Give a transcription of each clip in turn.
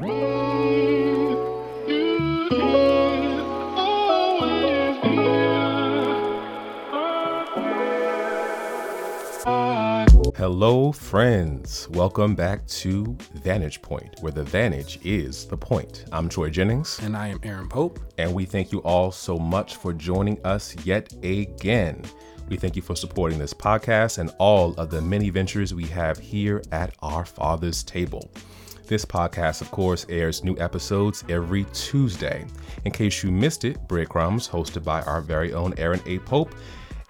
Hello, friends. Welcome back to Vantage Point, where the vantage is the point. I'm Troy Jennings. And I am Aaron Pope. And we thank you all so much for joining us yet again. We thank you for supporting this podcast and all of the many ventures we have here at Our Father's Table. This podcast, of course, airs new episodes every Tuesday. In case you missed it, Breadcrumbs, hosted by our very own Aaron A. Pope,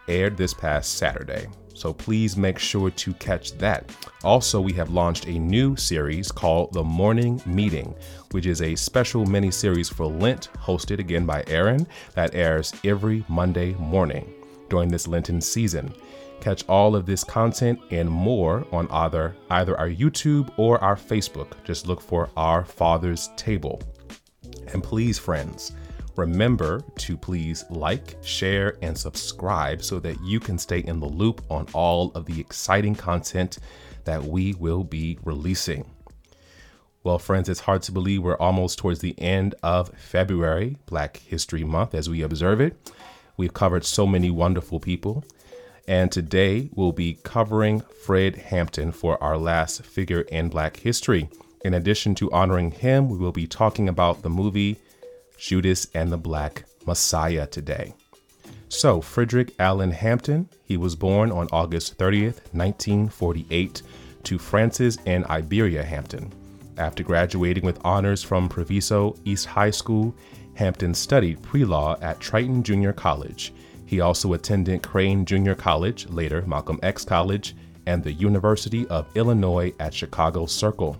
aired this past Saturday. So please make sure to catch that. Also, we have launched a new series called The Morning Meeting, which is a special mini series for Lent, hosted again by Aaron, that airs every Monday morning during this Lenten season. Catch all of this content and more on either either our YouTube or our Facebook. Just look for Our Father's Table. And please, friends, Remember to please like, share, and subscribe so that you can stay in the loop on all of the exciting content that we will be releasing. Well, friends, it's hard to believe we're almost towards the end of February, Black History Month, as we observe it. We've covered so many wonderful people. And today we'll be covering Fred Hampton for our last figure in Black history. In addition to honoring him, we will be talking about the movie Judas and the Black Messiah today. So, Frederick Allen Hampton, he was born on August 30th, 1948, to Francis and Iberia Hampton. After graduating with honors from Proviso East High School, Hampton studied pre law at Triton Junior College. He also attended Crane Junior College, later Malcolm X College, and the University of Illinois at Chicago Circle.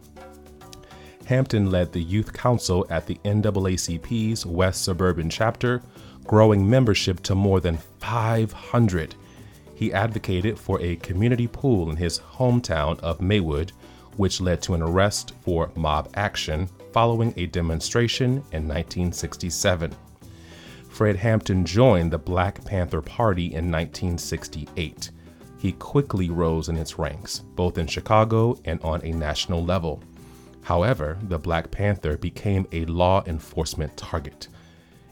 Hampton led the Youth Council at the NAACP's West Suburban chapter, growing membership to more than 500. He advocated for a community pool in his hometown of Maywood, which led to an arrest for mob action following a demonstration in 1967. Fred Hampton joined the Black Panther Party in 1968. He quickly rose in its ranks, both in Chicago and on a national level. However, the Black Panther became a law enforcement target.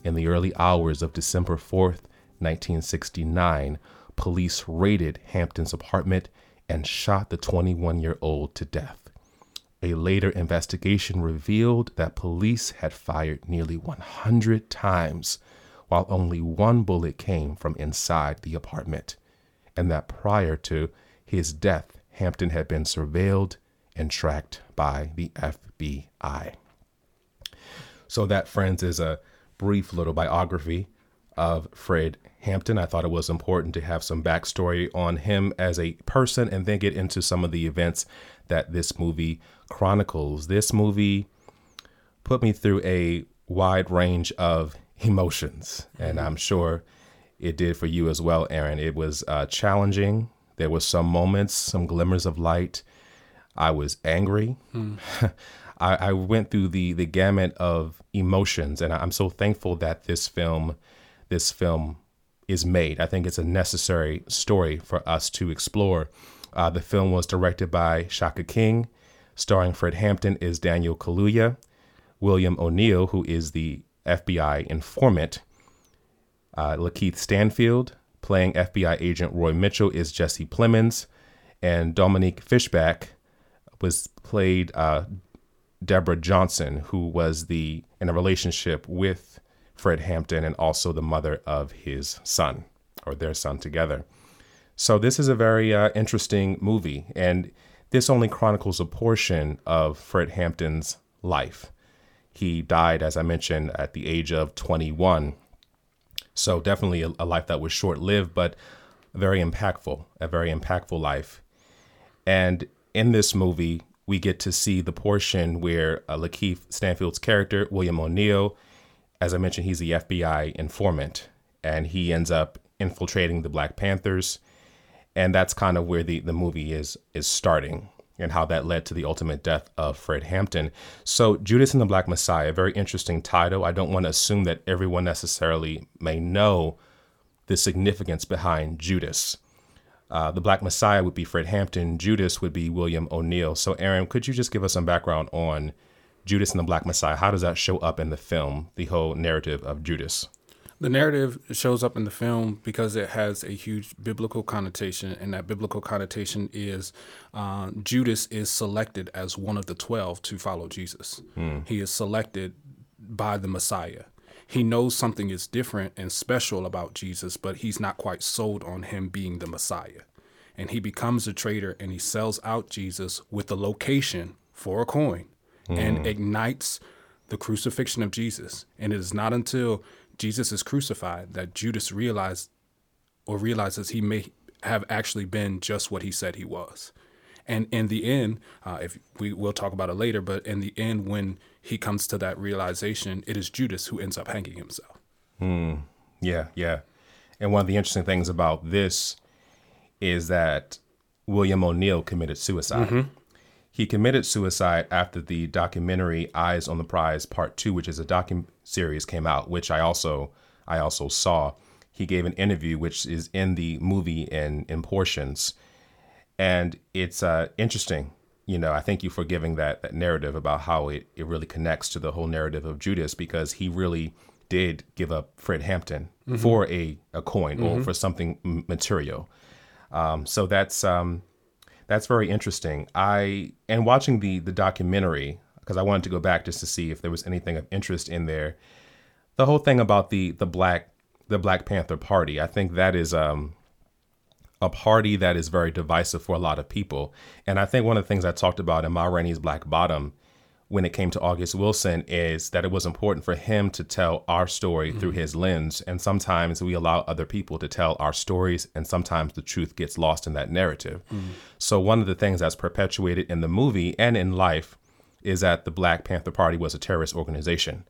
In the early hours of December 4th, 1969, police raided Hampton's apartment and shot the 21 year old to death. A later investigation revealed that police had fired nearly 100 times while only one bullet came from inside the apartment, and that prior to his death, Hampton had been surveilled and tracked by the FBI. So, that, friends, is a brief little biography of Fred Hampton. I thought it was important to have some backstory on him as a person and then get into some of the events that this movie chronicles. This movie put me through a wide range of emotions, and I'm sure it did for you as well, Aaron. It was uh, challenging. There were some moments, some glimmers of light, I was angry. Hmm. I, I, went through the the gamut of emotions, and I'm so thankful that this film, this film, is made. I think it's a necessary story for us to explore. Uh, the film was directed by Shaka King, starring Fred Hampton is Daniel Kaluuya, William O'Neill, who is the FBI informant, uh, Lakeith Stanfield playing FBI agent Roy Mitchell is Jesse Plemons, and Dominique Fishback was played uh, Deborah Johnson, who was the in a relationship with Fred Hampton and also the mother of his son or their son together. So this is a very uh, interesting movie, and this only chronicles a portion of Fred Hampton's life. He died, as I mentioned, at the age of 21. So definitely a, a life that was short lived, but very impactful, a very impactful life. And in this movie, we get to see the portion where uh, Lakeith Stanfield's character, William O'Neill, as I mentioned, he's the FBI informant, and he ends up infiltrating the Black Panthers, and that's kind of where the, the movie is is starting and how that led to the ultimate death of Fred Hampton. So, Judas and the Black Messiah, very interesting title. I don't want to assume that everyone necessarily may know the significance behind Judas. Uh, the Black Messiah would be Fred Hampton. Judas would be William O'Neill. So, Aaron, could you just give us some background on Judas and the Black Messiah, how does that show up in the film, the whole narrative of Judas? The narrative shows up in the film because it has a huge biblical connotation, and that biblical connotation is uh, Judas is selected as one of the 12 to follow Jesus. Mm. He is selected by the Messiah. He knows something is different and special about Jesus, but he's not quite sold on him being the Messiah. And he becomes a traitor and he sells out Jesus with the location for a coin mm. and ignites the crucifixion of Jesus. And it is not until Jesus is crucified that Judas realized or realizes he may have actually been just what he said he was. And in the end, uh, if we will talk about it later, but in the end, when he comes to that realization, it is Judas who ends up hanging himself. Mm, yeah, yeah. And one of the interesting things about this is that William O'Neill committed suicide. Mm-hmm. He committed suicide after the documentary Eyes on the Prize Part 2, which is a docu series came out, which I also I also saw. He gave an interview which is in the movie in in portions. And it's uh, interesting. You know, I thank you for giving that that narrative about how it, it really connects to the whole narrative of Judas because he really did give up Fred Hampton mm-hmm. for a, a coin mm-hmm. or for something material. Um, so that's um, that's very interesting. I and watching the the documentary because I wanted to go back just to see if there was anything of interest in there. The whole thing about the the black the Black Panther Party, I think that is um, a party that is very divisive for a lot of people. And I think one of the things I talked about in Ma Rainey's Black Bottom when it came to August Wilson is that it was important for him to tell our story mm-hmm. through his lens. And sometimes we allow other people to tell our stories, and sometimes the truth gets lost in that narrative. Mm-hmm. So, one of the things that's perpetuated in the movie and in life is that the Black Panther Party was a terrorist organization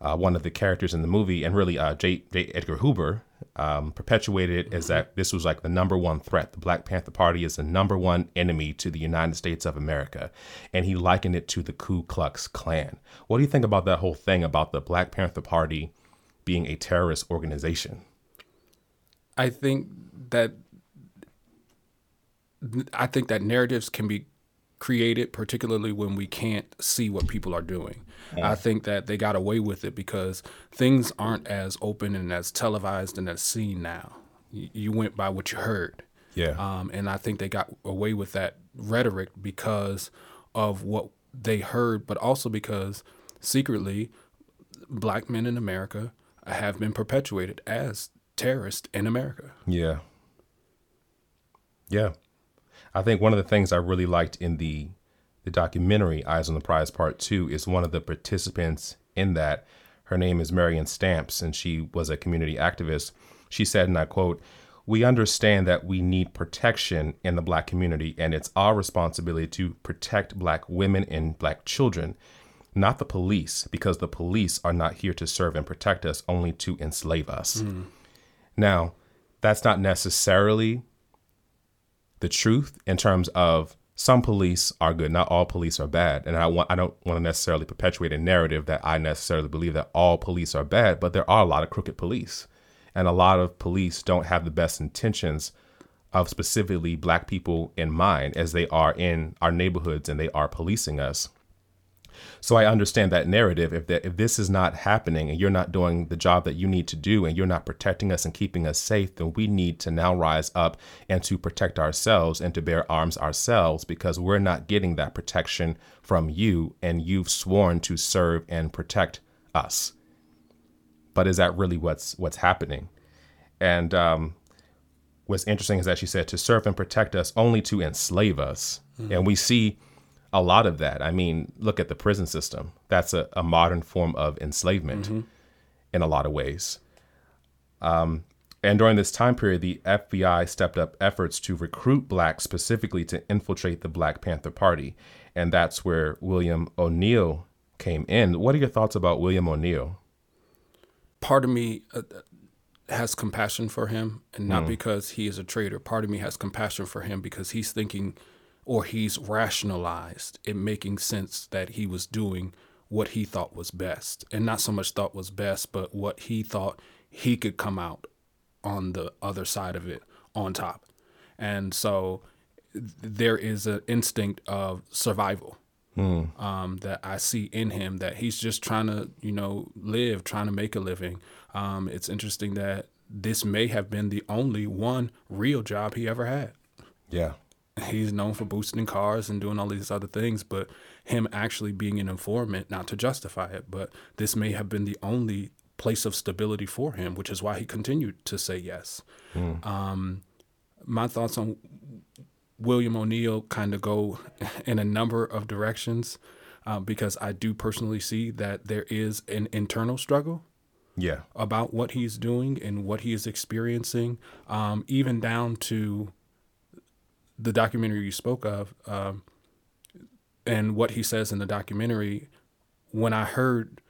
uh, one of the characters in the movie, and really uh, J. J. Edgar Hoover um, perpetuated as that this was like the number one threat. The Black Panther Party is the number one enemy to the United States of America, and he likened it to the Ku Klux Klan. What do you think about that whole thing about the Black Panther Party being a terrorist organization? I think that I think that narratives can be created, particularly when we can't see what people are doing. Yeah. I think that they got away with it because things aren't as open and as televised and as seen now. You went by what you heard. Yeah. Um, and I think they got away with that rhetoric because of what they heard, but also because secretly, black men in America have been perpetuated as terrorists in America. Yeah. Yeah. I think one of the things I really liked in the the documentary Eyes on the Prize Part 2 is one of the participants in that. Her name is Marion Stamps and she was a community activist. She said and I quote, "We understand that we need protection in the black community and it's our responsibility to protect black women and black children." Not the police, because the police are not here to serve and protect us, only to enslave us. Mm. Now, that's not necessarily the truth in terms of some police are good, not all police are bad. And I want I don't want to necessarily perpetuate a narrative that I necessarily believe that all police are bad, but there are a lot of crooked police. And a lot of police don't have the best intentions of specifically black people in mind as they are in our neighborhoods and they are policing us. So I understand that narrative. If that if this is not happening and you're not doing the job that you need to do and you're not protecting us and keeping us safe, then we need to now rise up and to protect ourselves and to bear arms ourselves because we're not getting that protection from you and you've sworn to serve and protect us. But is that really what's what's happening? And um, what's interesting is that she said to serve and protect us only to enslave us. Mm-hmm. And we see a lot of that. I mean, look at the prison system. That's a, a modern form of enslavement mm-hmm. in a lot of ways. Um, and during this time period, the FBI stepped up efforts to recruit blacks specifically to infiltrate the Black Panther Party. And that's where William O'Neill came in. What are your thoughts about William O'Neill? Part of me uh, has compassion for him, and not mm. because he is a traitor. Part of me has compassion for him because he's thinking or he's rationalized it making sense that he was doing what he thought was best and not so much thought was best but what he thought he could come out on the other side of it on top and so there is an instinct of survival um, that I see in him. That he's just trying to, you know, live, trying to make a living. Um, it's interesting that this may have been the only one real job he ever had. Yeah. He's known for boosting cars and doing all these other things, but him actually being an informant, not to justify it, but this may have been the only place of stability for him, which is why he continued to say yes. Um, my thoughts on William O'Neill kind of go in a number of directions uh, because I do personally see that there is an internal struggle Yeah. about what he's doing and what he is experiencing, um, even down to the documentary you spoke of, um, and what he says in the documentary. When I heard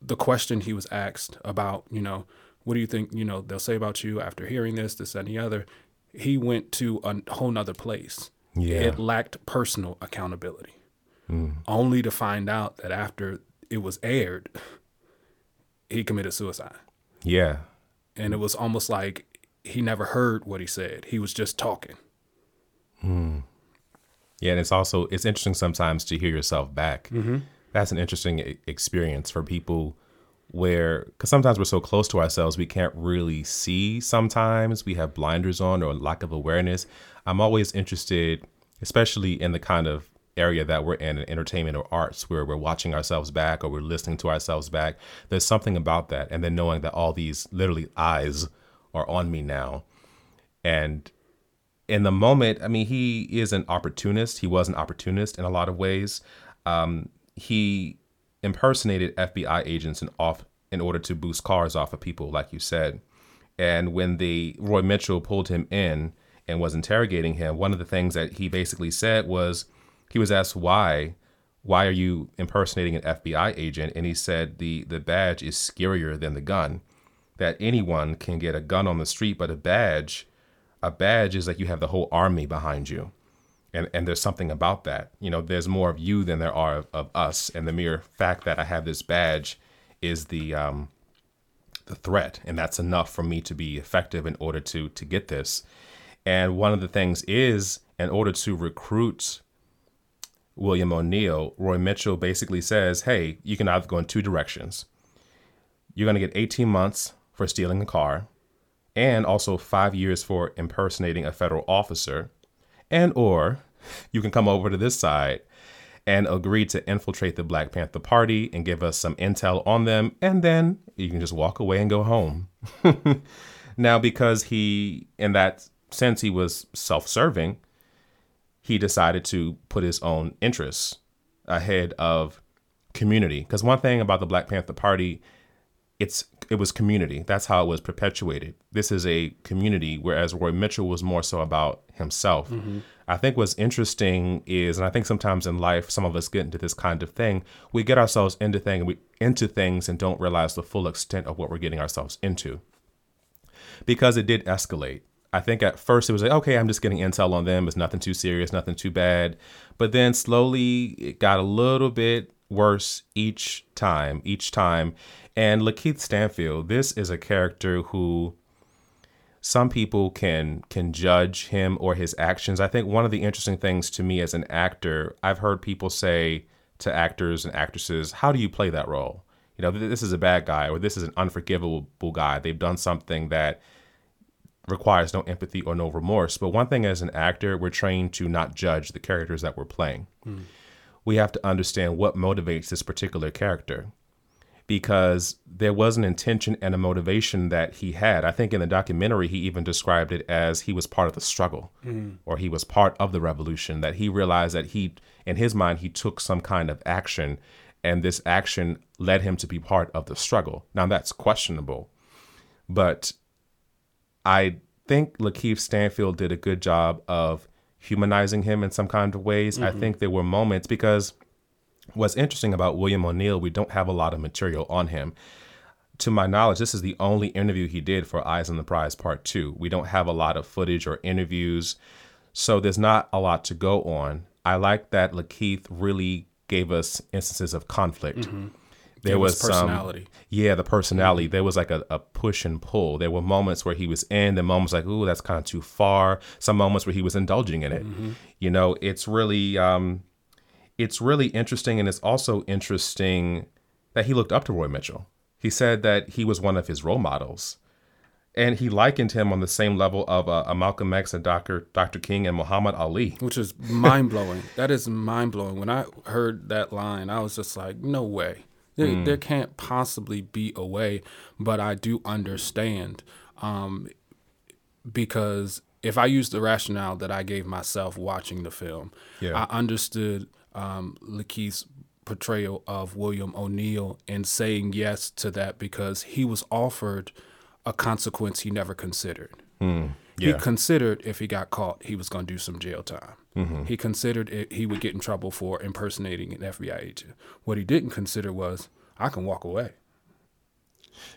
the question he was asked about, you know, what do you think, you know, they'll say about you after hearing this, this, and the other, he went to a whole nother place. Yeah. It lacked personal accountability. Only to find out that after it was aired, he committed suicide. Yeah. And it was almost like he never heard what he said. He was just talking. Yeah, and it's also it's interesting sometimes to hear yourself back. Mm-hmm. That's an interesting experience for people where because sometimes we're so close to ourselves we can't really see. Sometimes we have blinders on or lack of awareness. I'm always interested, especially in the kind of area that we're in, in entertainment or arts, where we're watching ourselves back or we're listening to ourselves back. There's something about that, and then knowing that all these literally eyes are on me now, and in the moment, I mean, he is an opportunist. He was an opportunist in a lot of ways. Um, he impersonated FBI agents and off in order to boost cars off of people, like you said. And when the Roy Mitchell pulled him in and was interrogating him, one of the things that he basically said was he was asked why why are you impersonating an FBI agent? And he said the the badge is scarier than the gun. That anyone can get a gun on the street, but a badge a badge is like you have the whole army behind you. And and there's something about that. You know there's more of you than there are of, of us. And the mere fact that i have this badge is the um the threat. And that's enough for me to be effective in order to to get this. And one of the things is in order to recruit william o'neill roy mitchell basically says hey you can either go in two directions. You're going to get 18 months for stealing a car and also five years for impersonating a federal officer, and or you can come over to this side and agree to infiltrate the Black Panther Party and give us some intel on them, and then you can just walk away and go home. now, because he, in that sense, he was self-serving, he decided to put his own interests ahead of community. Because one thing about the Black Panther Party it's it was community. That's how it was perpetuated. This is a community, whereas Roy Mitchell was more so about himself. Mm-hmm. I think what's interesting is, and I think sometimes in life, some of us get into this kind of thing. We get ourselves into thing, we into things, and don't realize the full extent of what we're getting ourselves into, because it did escalate. I think at first it was like, okay, I'm just getting intel on them. It's nothing too serious, nothing too bad. But then slowly it got a little bit worse each time, each time. And Lakeith Stanfield, this is a character who some people can can judge him or his actions. I think one of the interesting things to me as an actor, I've heard people say to actors and actresses, "How do you play that role?" You know, this is a bad guy or this is an unforgivable guy. They've done something that requires no empathy or no remorse. But one thing as an actor, we're trained to not judge the characters that we're playing. Hmm. We have to understand what motivates this particular character because there was an intention and a motivation that he had. I think in the documentary, he even described it as he was part of the struggle hmm. or he was part of the revolution, that he realized that he, in his mind, he took some kind of action and this action led him to be part of the struggle. Now, that's questionable, but I think Lakeith Stanfield did a good job of humanizing him in some kind of ways. I mm-hmm. think there were moments because what's interesting about William O'Neill, we don't have a lot of material on him. To my knowledge, this is the only interview he did for Eyes on the Prize Part 2. We don't have a lot of footage or interviews, so there's not a lot to go on. I like that Lakeith really gave us instances of conflict. Mm-hmm. There Gave us was some, personality. yeah, the personality. Mm-hmm. There was like a, a push and pull. There were moments where he was in, then moments like, ooh, that's kind of too far. Some moments where he was indulging in it. Mm-hmm. You know, it's really, um, it's really interesting, and it's also interesting that he looked up to Roy Mitchell. He said that he was one of his role models, and he likened him on the same level of uh, a Malcolm X and Dr. Dr. King and Muhammad Ali. which is mind blowing. that is mind blowing. When I heard that line, I was just like, no way. There, there can't possibly be a way. But I do understand um, because if I use the rationale that I gave myself watching the film, Yeah. I understood um, Lakeith's portrayal of William O'Neill and saying yes to that because he was offered a consequence he never considered. yeah. He considered if he got caught, he was going to do some jail time. Mm-hmm. He considered it, he would get in trouble for impersonating an FBI agent. What he didn't consider was, I can walk away.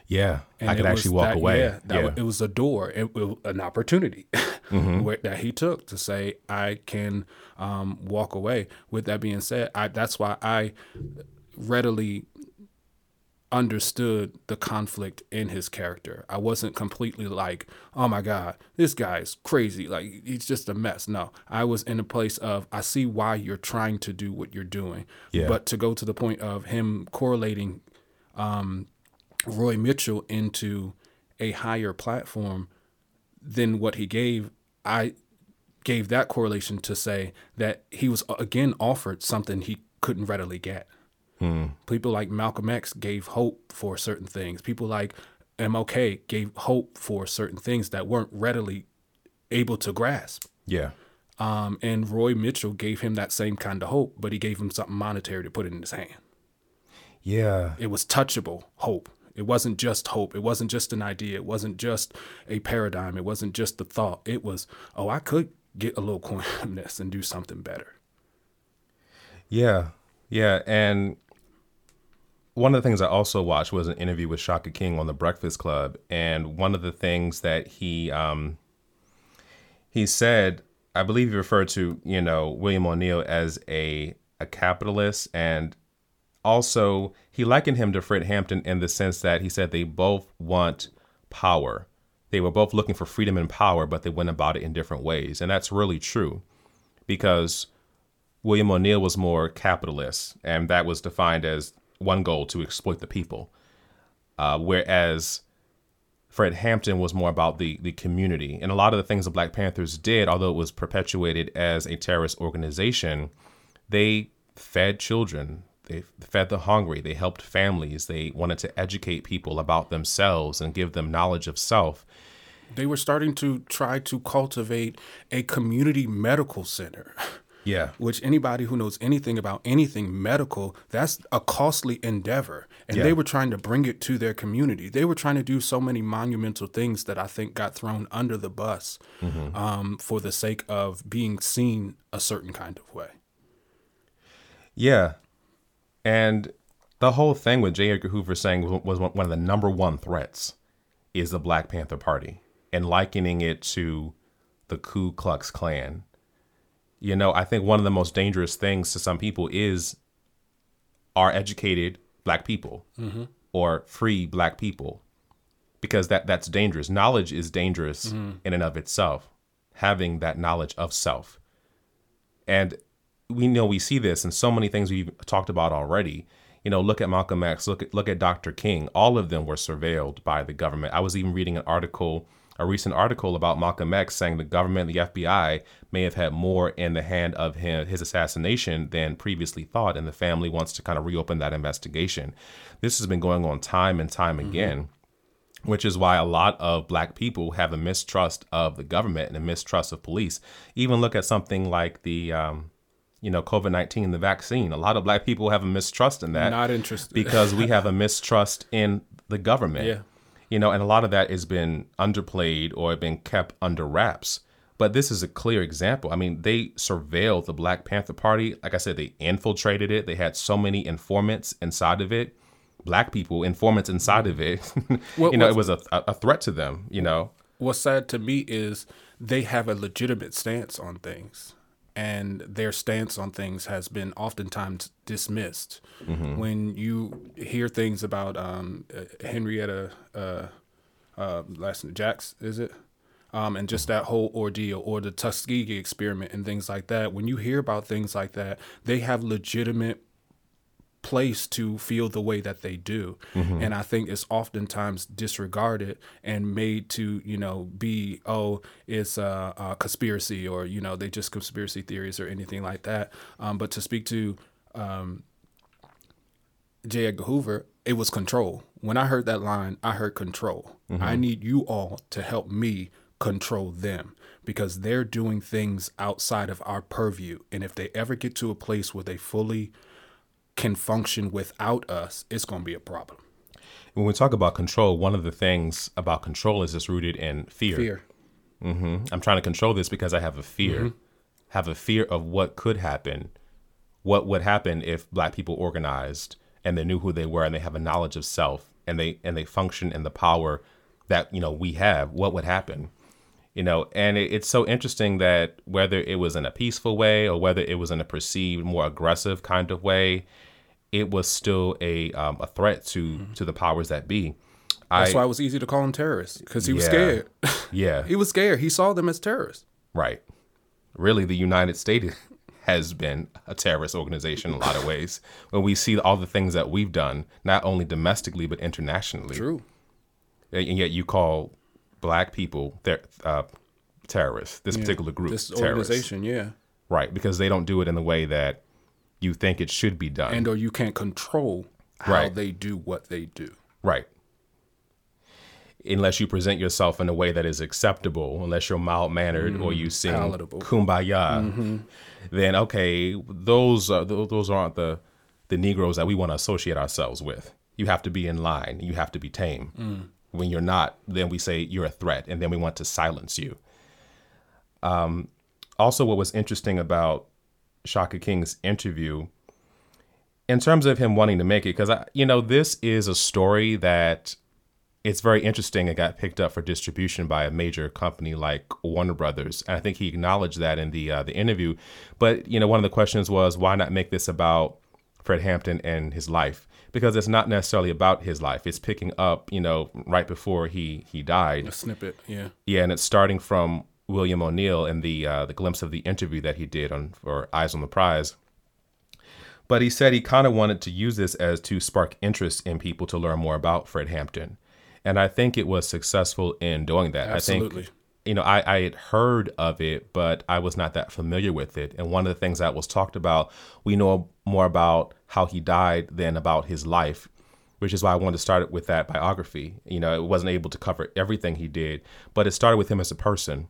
Yeah, I it could actually walk that- away. Yeah, that yeah. it was a door, it, it- an opportunity Mm-hmm. where, that he took to say, I can um, walk away. With that being said, I, that's why I readily understood the conflict in his character. I wasn't completely like, oh my God, this guy's crazy. Like, he's just a mess. No, I was in a place of, I see why you're trying to do what you're doing. Yeah. But to go to the point of him correlating um, Roy Mitchell into a higher platform than what he gave, I gave that correlation to say that he was again offered something he couldn't readily get. People like Malcolm X gave hope for certain things. People like MLK gave hope for certain things that weren't readily able to grasp. yeah. Um, and Roy Mitchell gave him that same kind of hope, but he gave him something monetary to put in his hand. Yeah. It was touchable hope. It wasn't just hope. It wasn't just an idea. It wasn't just a paradigm. It wasn't just the thought. It was, oh, I could get a little coin this and do something better. Yeah, yeah, and one of the things I also watched was an interview with Shaka King on the Breakfast Club, and one of the things that he um, he said, I believe he referred to you know William O'Neill as a a capitalist, and also he likened him to Fred Hampton in the sense that he said they both want power. They were both looking for freedom and power, but they went about it in different ways, and that's really true because William O'Neill was more capitalist, and that was defined as one goal to exploit the people. Uh, whereas Fred Hampton was more about the the community, and a lot of the things the Black Panthers did, although it was perpetuated as a terrorist organization, they fed children, they fed the hungry, they helped families, they wanted to educate people about themselves and give them knowledge of self. They were starting to try to cultivate a community medical center. Yeah, which anybody who knows anything about anything medical, that's a costly endeavor. And Yeah. they were trying to bring it to their community. They were trying to do so many monumental things that I think got thrown under the bus um, for the sake of being seen a certain kind of way. Yeah. And the whole thing with J. Edgar Hoover saying was one of the number one threats is the Black Panther Party and likening it to the Ku Klux Klan. You know, I think one of the most dangerous things to some people is our educated black people mm-hmm. or free black people because that that's dangerous. Knowledge is dangerous mm-hmm. in and of itself. Having that knowledge of self. And we know we see this in so many things we've talked about already. You know, look at Malcolm X, look at look at Dr. King. All of them were surveilled by the government. I was even reading an article, a recent article about Malcolm X saying the government, the FBI, may have had more in the hand of him, his assassination than previously thought, and the family wants to kind of reopen that investigation. This has been going on time and time again which is why a lot of black people have a mistrust of the government and a mistrust of police. Even look at something like the, um, you know, COVID 19, the vaccine. A lot of black people have a mistrust in that. Not interested. because we have a mistrust in the government. Yeah. You know, and a lot of that has been underplayed or been kept under wraps. But this is a clear example. I mean, they surveilled the Black Panther Party. Like I said, they infiltrated it. They had so many informants inside of it, black people, informants inside of it. What you know, it was a, a threat to them, you know? What's sad to me is they have a legitimate stance on things, and their stance on things has been oftentimes dismissed. When you hear things about um, uh, Henrietta, uh, uh, last name Jax, is it? um, and just that whole ordeal or the Tuskegee experiment and things like that. When you hear about things like that, they have legitimate place to feel the way that they do. Mm-hmm. and i think it's oftentimes disregarded and made to you know be oh it's a, a, conspiracy or you know they just conspiracy theories or anything like that. Um, but to speak to um, j. Edgar hoover it was control. When i heard that line i heard control. Mm-hmm. i need you all to help me control them because they're doing things outside of our purview. And if they ever get to a place where they fully can function without us, it's going to be a problem. When we talk about control, one of the things about control is it's rooted in fear. Fear. Mm-hmm. I'm trying to control this because I have a fear, mm-hmm. have a fear of what could happen, what would happen if Black people organized and they knew who they were and they have a knowledge of self and they and they function in the power that you know we have. What would happen? you know and it, it's so interesting that whether it was in a peaceful way or whether it was in a perceived more aggressive kind of way it was still a um, a threat to mm-hmm. to the powers that be. That's I, why it was easy to call him terrorists because he was yeah, scared. yeah, he was scared. He saw them as terrorists. Right. Really, the United States has been a terrorist organization in a lot of ways. When we see all the things that we've done, not only domestically but internationally. True. And yet you call black people ter- uh, terrorists. This yeah, particular group, this organization, yeah. Right, because they don't do it in the way that you think it should be done. And or you can't control how right. they do what they do. Right. Unless you present yourself in a way that is acceptable, unless you're mild mannered mm-hmm. or you sing Palatable. kumbaya, mm-hmm. then okay, those are those aren't the the Negroes that we want to associate ourselves with. You have to be in line. You have to be tame. Mm. When you're not, then we say you're a threat, and then we want to silence you. Um, also, what was interesting about Shaka King's interview in terms of him wanting to make it because I you know this is a story that it's very interesting it got picked up for distribution by a major company like Warner Brothers and I think he acknowledged that in the uh, the interview. But you know one of the questions was why not make this about Fred Hampton and his life? Because it's not necessarily about his life. It's picking up you know right before he he died. A snippet yeah. Yeah and it's starting from William O'Neill in the uh, the glimpse of the interview that he did on for Eyes on the Prize. But he said he kind of wanted to use this as to spark interest in people to learn more about Fred Hampton, and I think it was successful in doing that. Absolutely. I think you know I, I had heard of it, but I was not that familiar with it. And one of the things that was talked about, we know more about how he died than about his life which is why I wanted to start with that biography. You know, it wasn't able to cover everything he did, but it started with him as a person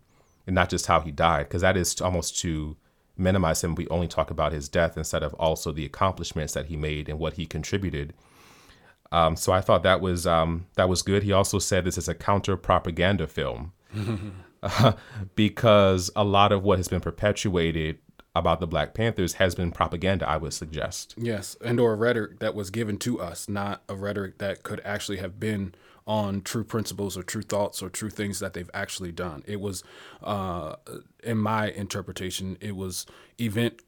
and not just how he died, because that is almost to minimize him. We only talk about his death instead of also the accomplishments that he made and what he contributed. Um, so I thought that was um, that was good. He also said this is a counter propaganda film uh, because a lot of what has been perpetuated about the Black Panthers has been propaganda. I would suggest yes, and or rhetoric that was given to us, not a rhetoric that could actually have been on true principles or true thoughts or true things that they've actually done. It was, uh, in my interpretation, it was event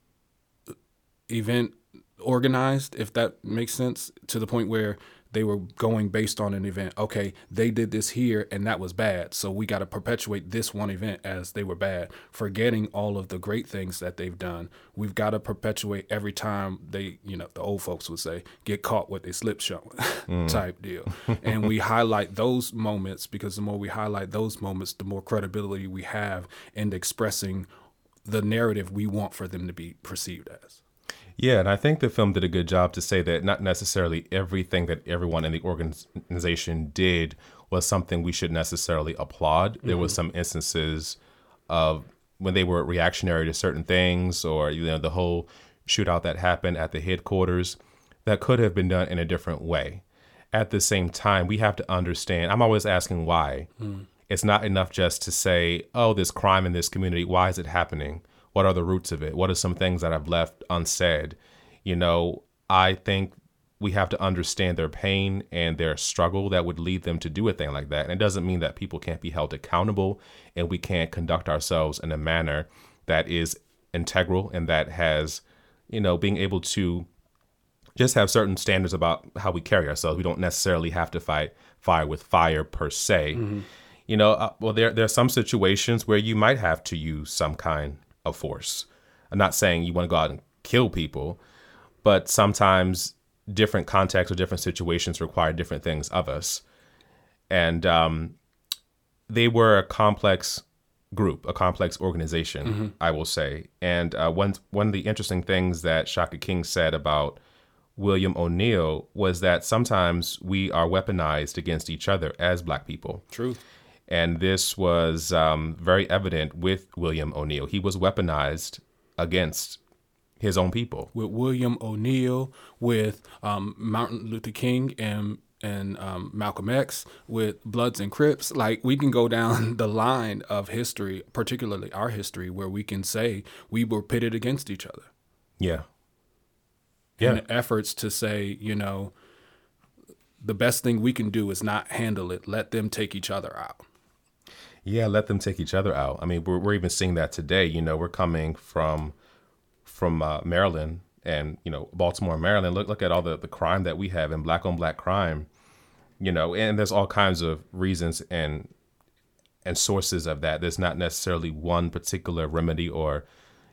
event organized, if that makes sense, to the point where they were going based on an event. Okay, they did this here and that was bad. So we got to perpetuate this one event as they were bad, forgetting all of the great things that they've done. We've got to perpetuate every time they, you know, the old folks would say, get caught with a slip showing mm. type deal. and we highlight those moments because the more we highlight those moments, the more credibility we have in expressing the narrative we want for them to be perceived as. Yeah, and I think the film did a good job to say that not necessarily everything that everyone in the organization did was something we should necessarily applaud. Mm-hmm. There was some instances of when they were reactionary to certain things, or you know the whole shootout that happened at the headquarters that could have been done in a different way. At the same time, we have to understand. I'm always asking why. Mm. It's not enough just to say, "Oh, there's crime in this community. Why is it happening?" What are the roots of it? What are some things that I've left unsaid? You know, I think we have to understand their pain and their struggle that would lead them to do a thing like that. And it doesn't mean that people can't be held accountable and we can't conduct ourselves in a manner that is integral and that has, you know, being able to just have certain standards about how we carry ourselves. We don't necessarily have to fight fire with fire per se. Mm-hmm you know, uh, well, there there are some situations where you might have to use some kind of force. I'm not saying you want to go out and kill people, but sometimes different contexts or different situations require different things of us. And um, they were a complex group, a complex organization, mm-hmm. I will say. And uh, one one of the interesting things that Shaka King said about William O'Neill was that sometimes we are weaponized against each other as Black people. True. And this was um, very evident with William O'Neill. He was weaponized against his own people. With William O'Neill, with um, Martin Luther King, and and um, Malcolm X, with Bloods and Crips. Like we can go down the line of history, particularly our history, where we can say we were pitted against each other. Yeah. Yeah. And efforts to say, you know, the best thing we can do is not handle it. Let them take each other out. Yeah, let them take each other out. I mean, we're, we're even seeing that today. You know, we're coming from from uh, Maryland and you know Baltimore, Maryland. Look look at all the the crime that we have and black on black crime. You know, and there's all kinds of reasons and and sources of that. There's not necessarily one particular remedy or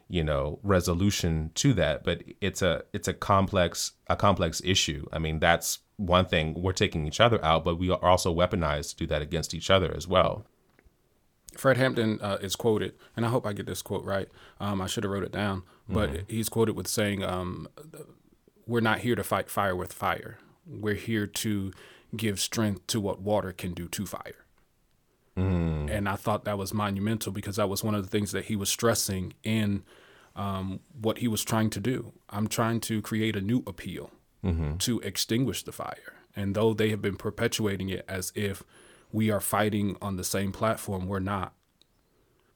you know resolution to that, but it's a it's a complex a complex issue. I mean, that's one thing. We're taking each other out, but we are also weaponized to do that against each other as well. Fred Hampton uh, is quoted, and I hope I get this quote right. Um, I should have wrote it down, but mm-hmm. he's quoted with saying, um, "We're not here to fight fire with fire. We're here to give strength to what water can do to fire." Mm. And I thought that was monumental because that was one of the things that he was stressing in um, what he was trying to do. I'm trying to create a new appeal mm-hmm. to extinguish the fire, and though they have been perpetuating it as if we are fighting on the same platform. We're not.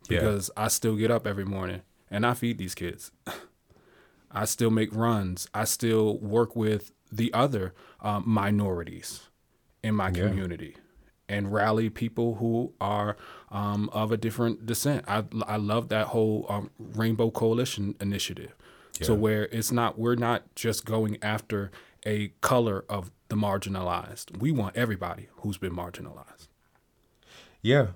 Because yeah. I still get up every morning and I feed these kids. I still make runs. I still work with the other um, minorities in my yeah. community and rally people who are um, of a different descent. I, I love that whole um, Rainbow Coalition initiative. Yeah. So where it's not we're not just going after a color of the marginalized. We want everybody who's been marginalized. Yeah.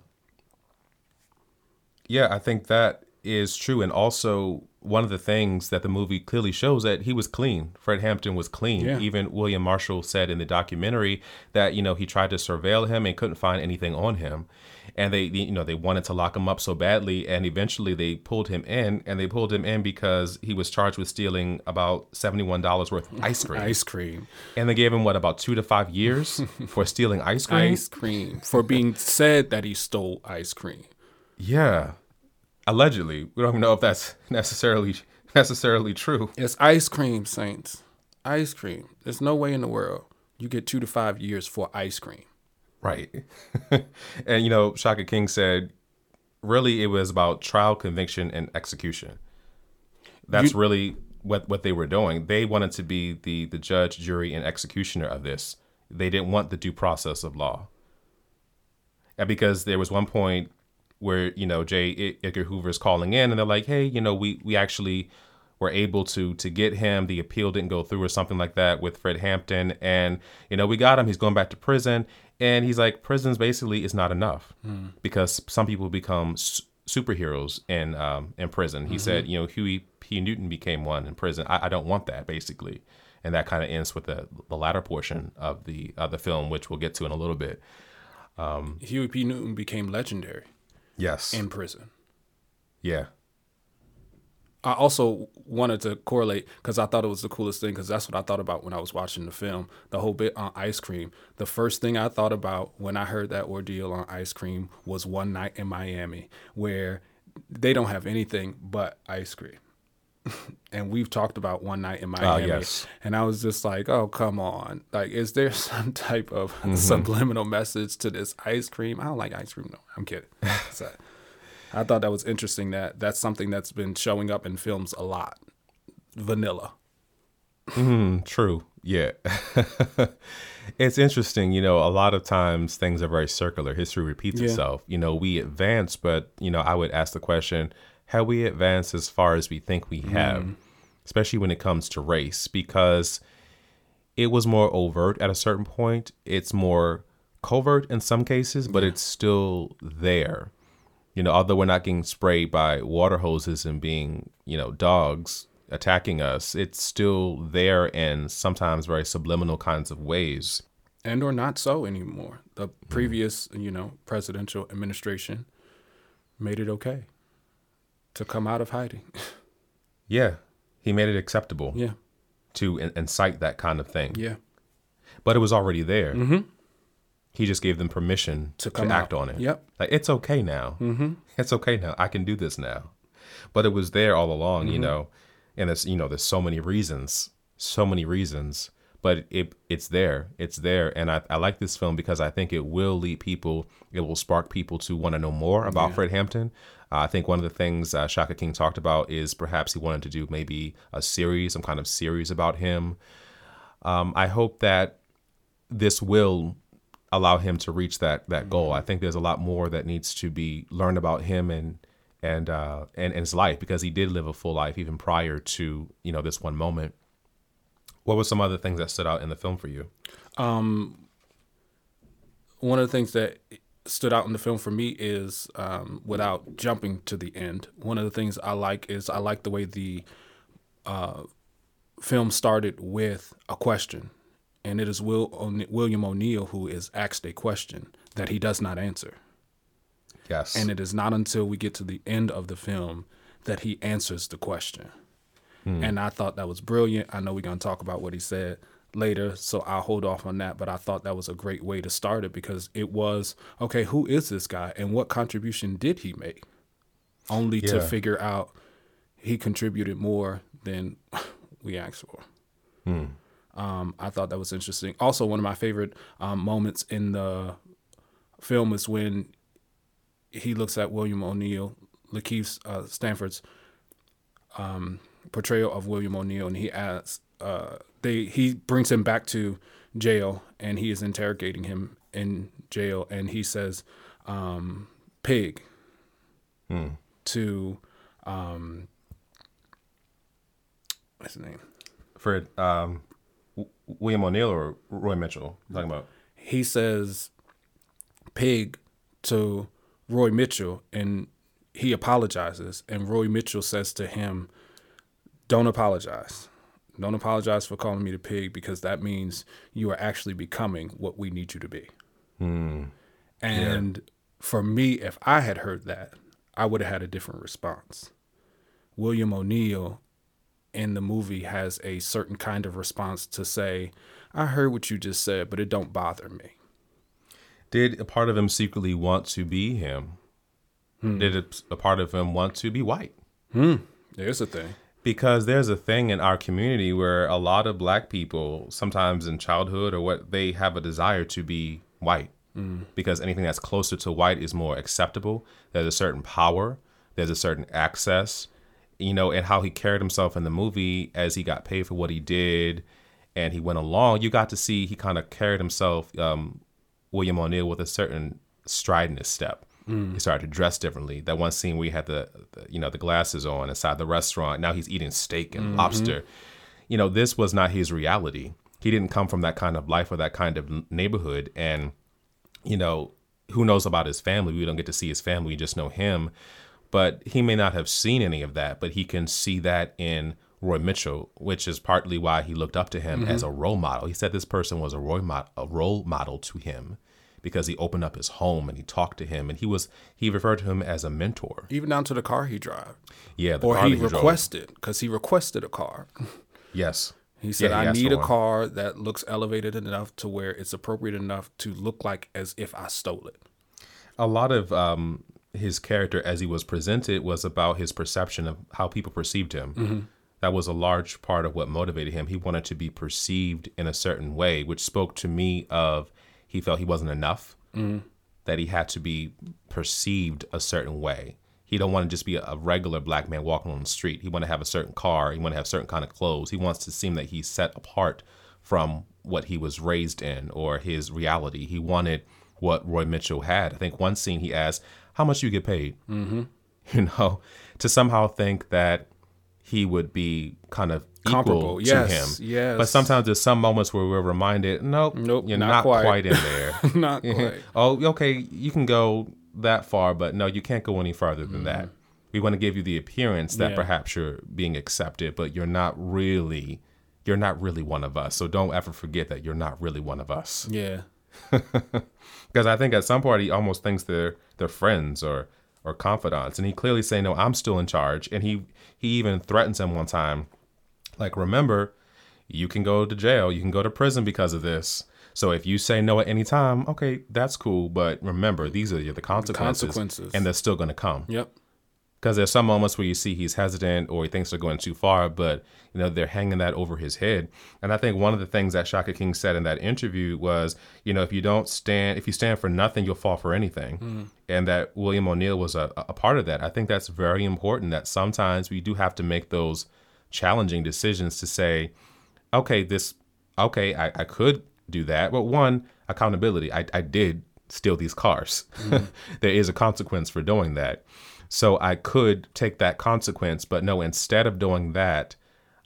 Yeah, I think that is true. And also, one of the things that the movie clearly shows that he was clean. Fred Hampton was clean. Yeah. Even William Marshall said in the documentary that you know he tried to surveil him and couldn't find anything on him, and they you know they wanted to lock him up so badly, and eventually they pulled him in, and they pulled him in because he was charged with stealing about seventy one dollars worth of ice cream. ice cream, and they gave him what about two to five years for stealing ice cream. Ice cream for being said that he stole ice cream. Yeah, allegedly. We don't even know if that's necessarily necessarily true. It's ice cream, saints. Ice cream. There's no way in the world you get two to five years for ice cream. Right. and you know, Shaka King said, really, it was about trial, conviction, and execution. That's you, really what what they were doing. They wanted to be the the judge, jury, and executioner of this. They didn't want the due process of law. And because there was one point where you know J. Edgar Hoover is calling in, and they're like, "Hey, you know, we we actually were able to to get him. The appeal didn't go through, or something like that, with Fred Hampton, and you know, we got him. He's going back to prison, and he's like, prisons basically is not enough mm. because some people become superheroes in um, in prison. He mm-hmm. said, you know, Huey P. Newton became one in prison. I, I don't want that, basically." And that kind of ends with the, the latter portion of the of the film, which we'll get to in a little bit. Um, Huey P. Newton became legendary. Yes. In prison. Yeah. I also wanted to correlate because I thought it was the coolest thing because that's what I thought about when I was watching the film. The whole bit on ice cream. The first thing I thought about when I heard that ordeal on ice cream was one night in Miami where they don't have anything but ice cream. and we've talked about one night in ah, Miami. Uh, yes. And I was just like, oh, come on. Like, is there some type of mm-hmm. subliminal message to this ice cream? I don't like ice cream. No, I'm kidding. so, I thought that was interesting that that's something that's been showing up in films a lot. Vanilla. Mm, true. Yeah. it's interesting. You know, a lot of times things are very circular. History repeats yeah. itself. You know, we advance, but, you know, I would ask the question, have we advanced as far as we think we have, mm. especially when it comes to race, because it was more overt at a certain point. It's more covert in some cases, but it's still there. You know, although we're not getting sprayed by water hoses and being, you know, dogs attacking us, it's still there in sometimes very subliminal kinds of ways. and or not so anymore. The previous, you know, presidential administration made it okay to come out of hiding. Yeah, he made it acceptable yeah, to in- incite that kind of thing, yeah, but it was already there. Mm-hmm. He just gave them permission To to, act out. on it. Yep. like it's okay now. Mm-hmm. It's okay now. I can do this now. But it was there all along, Mm-hmm. you know. And it's you know, there's so many reasons, so many reasons. But it it's there, it's there, and I, I like this film because I think it will lead people, it will spark people to want to know more about Fred Hampton. Uh, I think one of the things uh, Shaka King talked about is perhaps he wanted to do maybe a series, some kind of series about him. Um, I hope that this will allow him to reach that that goal. I think there's a lot more that needs to be learned about him and and uh, and, and his life because he did live a full life even prior to you know this one moment. What were some other things that stood out in the film for you? Um, one of the things that stood out in the film for me is um, without jumping to the end one of the things i like is i like the way the uh, film started with a question and it is Will O'Ne- william o'neill who is asked a question that he does not answer Yes, and it is not until we get to the end of the film that he answers the question. And I thought that was brilliant. I know we're going to talk about what he said later, so I'll hold off on that. But I thought that was a great way to start it because it was okay, who is this guy and what contribution did he make? Only to figure out he contributed more than we asked for. Um, I thought that was interesting. Also, one of my favorite um, moments in the film is when he looks at William O'Neill, Lakeith uh, Stanfield's um, portrayal of William O'Neill, and he asks, uh, they he brings him back to jail, and he is interrogating him in jail, and he says, um, "Pig," to um, what's his name? Fred um, W- William O'Neill or Roy Mitchell you're talking about. he says pig to Roy Mitchell and he apologizes. And Roy Mitchell says to him don't apologize don't apologize for calling me the pig because that means you are actually becoming what we need you to be hmm. and for me if I had heard that I would have had a different response William O'Neill in the movie has a certain kind of response to say, I heard what you just said, but it don't bother me. Did a part of him secretly want to be him? Hmm. Did a, a part of him want to be white? Hmm. There's a thing. Because there's a thing in our community where a lot of black people sometimes in childhood or what they have a desire to be white. Because anything that's closer to white is more acceptable. There's a certain power. There's a certain access you know and how he carried himself in the movie as he got paid for what he did and he went along. You got to see he kind of carried himself um, william o'neill with a certain strident step Mm. he started to dress differently. That one scene where he had the, the you know the glasses on inside the restaurant now he's eating steak and mm-hmm. lobster. You know this was not his reality. He didn't come from that kind of life or that kind of neighborhood. And you know who knows about his family? We don't get to see his family. We just know him. But he may not have seen any of that but he can see that in roy mitchell which is partly why he looked up to him mm-hmm. as a role model. He said this person was a, role mod- a role model to him because he opened up his home and he talked to him and he was he referred to him as a mentor Even down to the car he drive. yeah the Or car he that requested, because he requested a car. yes He said, Yeah, he I need a one. car that looks elevated enough to where it's appropriate enough to look like as if I stole it. a lot of um, his character as he was presented was about his perception of how people perceived him. That was a large part of what motivated him. He wanted to be perceived in a certain way, which spoke to me of he felt he wasn't enough, that he had to be perceived a certain way. He don't want to just be a, a regular black man walking on the street. He want to have a certain car. He want to have certain kind of clothes. He wants to seem that he's set apart from what he was raised in or his reality. He wanted what Roy Mitchell had. I think one scene he asked, "How much you get paid?" Mm-hmm. You know, to somehow think that he would be kind of equal Comparable. to Yes, him. yes. But sometimes there's some moments where we're reminded, nope, Nope, you're not not, quite. quite. in there. Not quite. oh, okay, you can go that far, but no, you can't go any farther than that. We want to give you the appearance that Mm-hmm. Yeah. perhaps you're being accepted, but you're not really you're not really one of us. So don't ever forget that you're not really one of us. Yeah. Because I think at some point he almost thinks they're they're friends or or confidants, and he clearly say, "No, I'm still in charge." And he he even threatens him one time, like, "Remember, you can go to jail, you can go to prison because of this. So if you say no at any time, okay, that's cool. But remember, these are the consequences, consequences. and they're still going to come." Yep. Because there's some moments where you see he's hesitant or he thinks they're going too far, but you know they're hanging that over his head. And I think one of the things that Shaka King said in that interview was, you know, if you don't stand, if you stand for nothing, you'll fall for anything. Mm-hmm. And that William O'Neill was a, a part of that. I think that's very important. That sometimes we do have to make those challenging decisions to say, okay, this, okay, I, I could do that, but one accountability. I, I did steal these cars. Mm-hmm. there is a consequence for doing that. So I could take that consequence, but no, instead of doing that,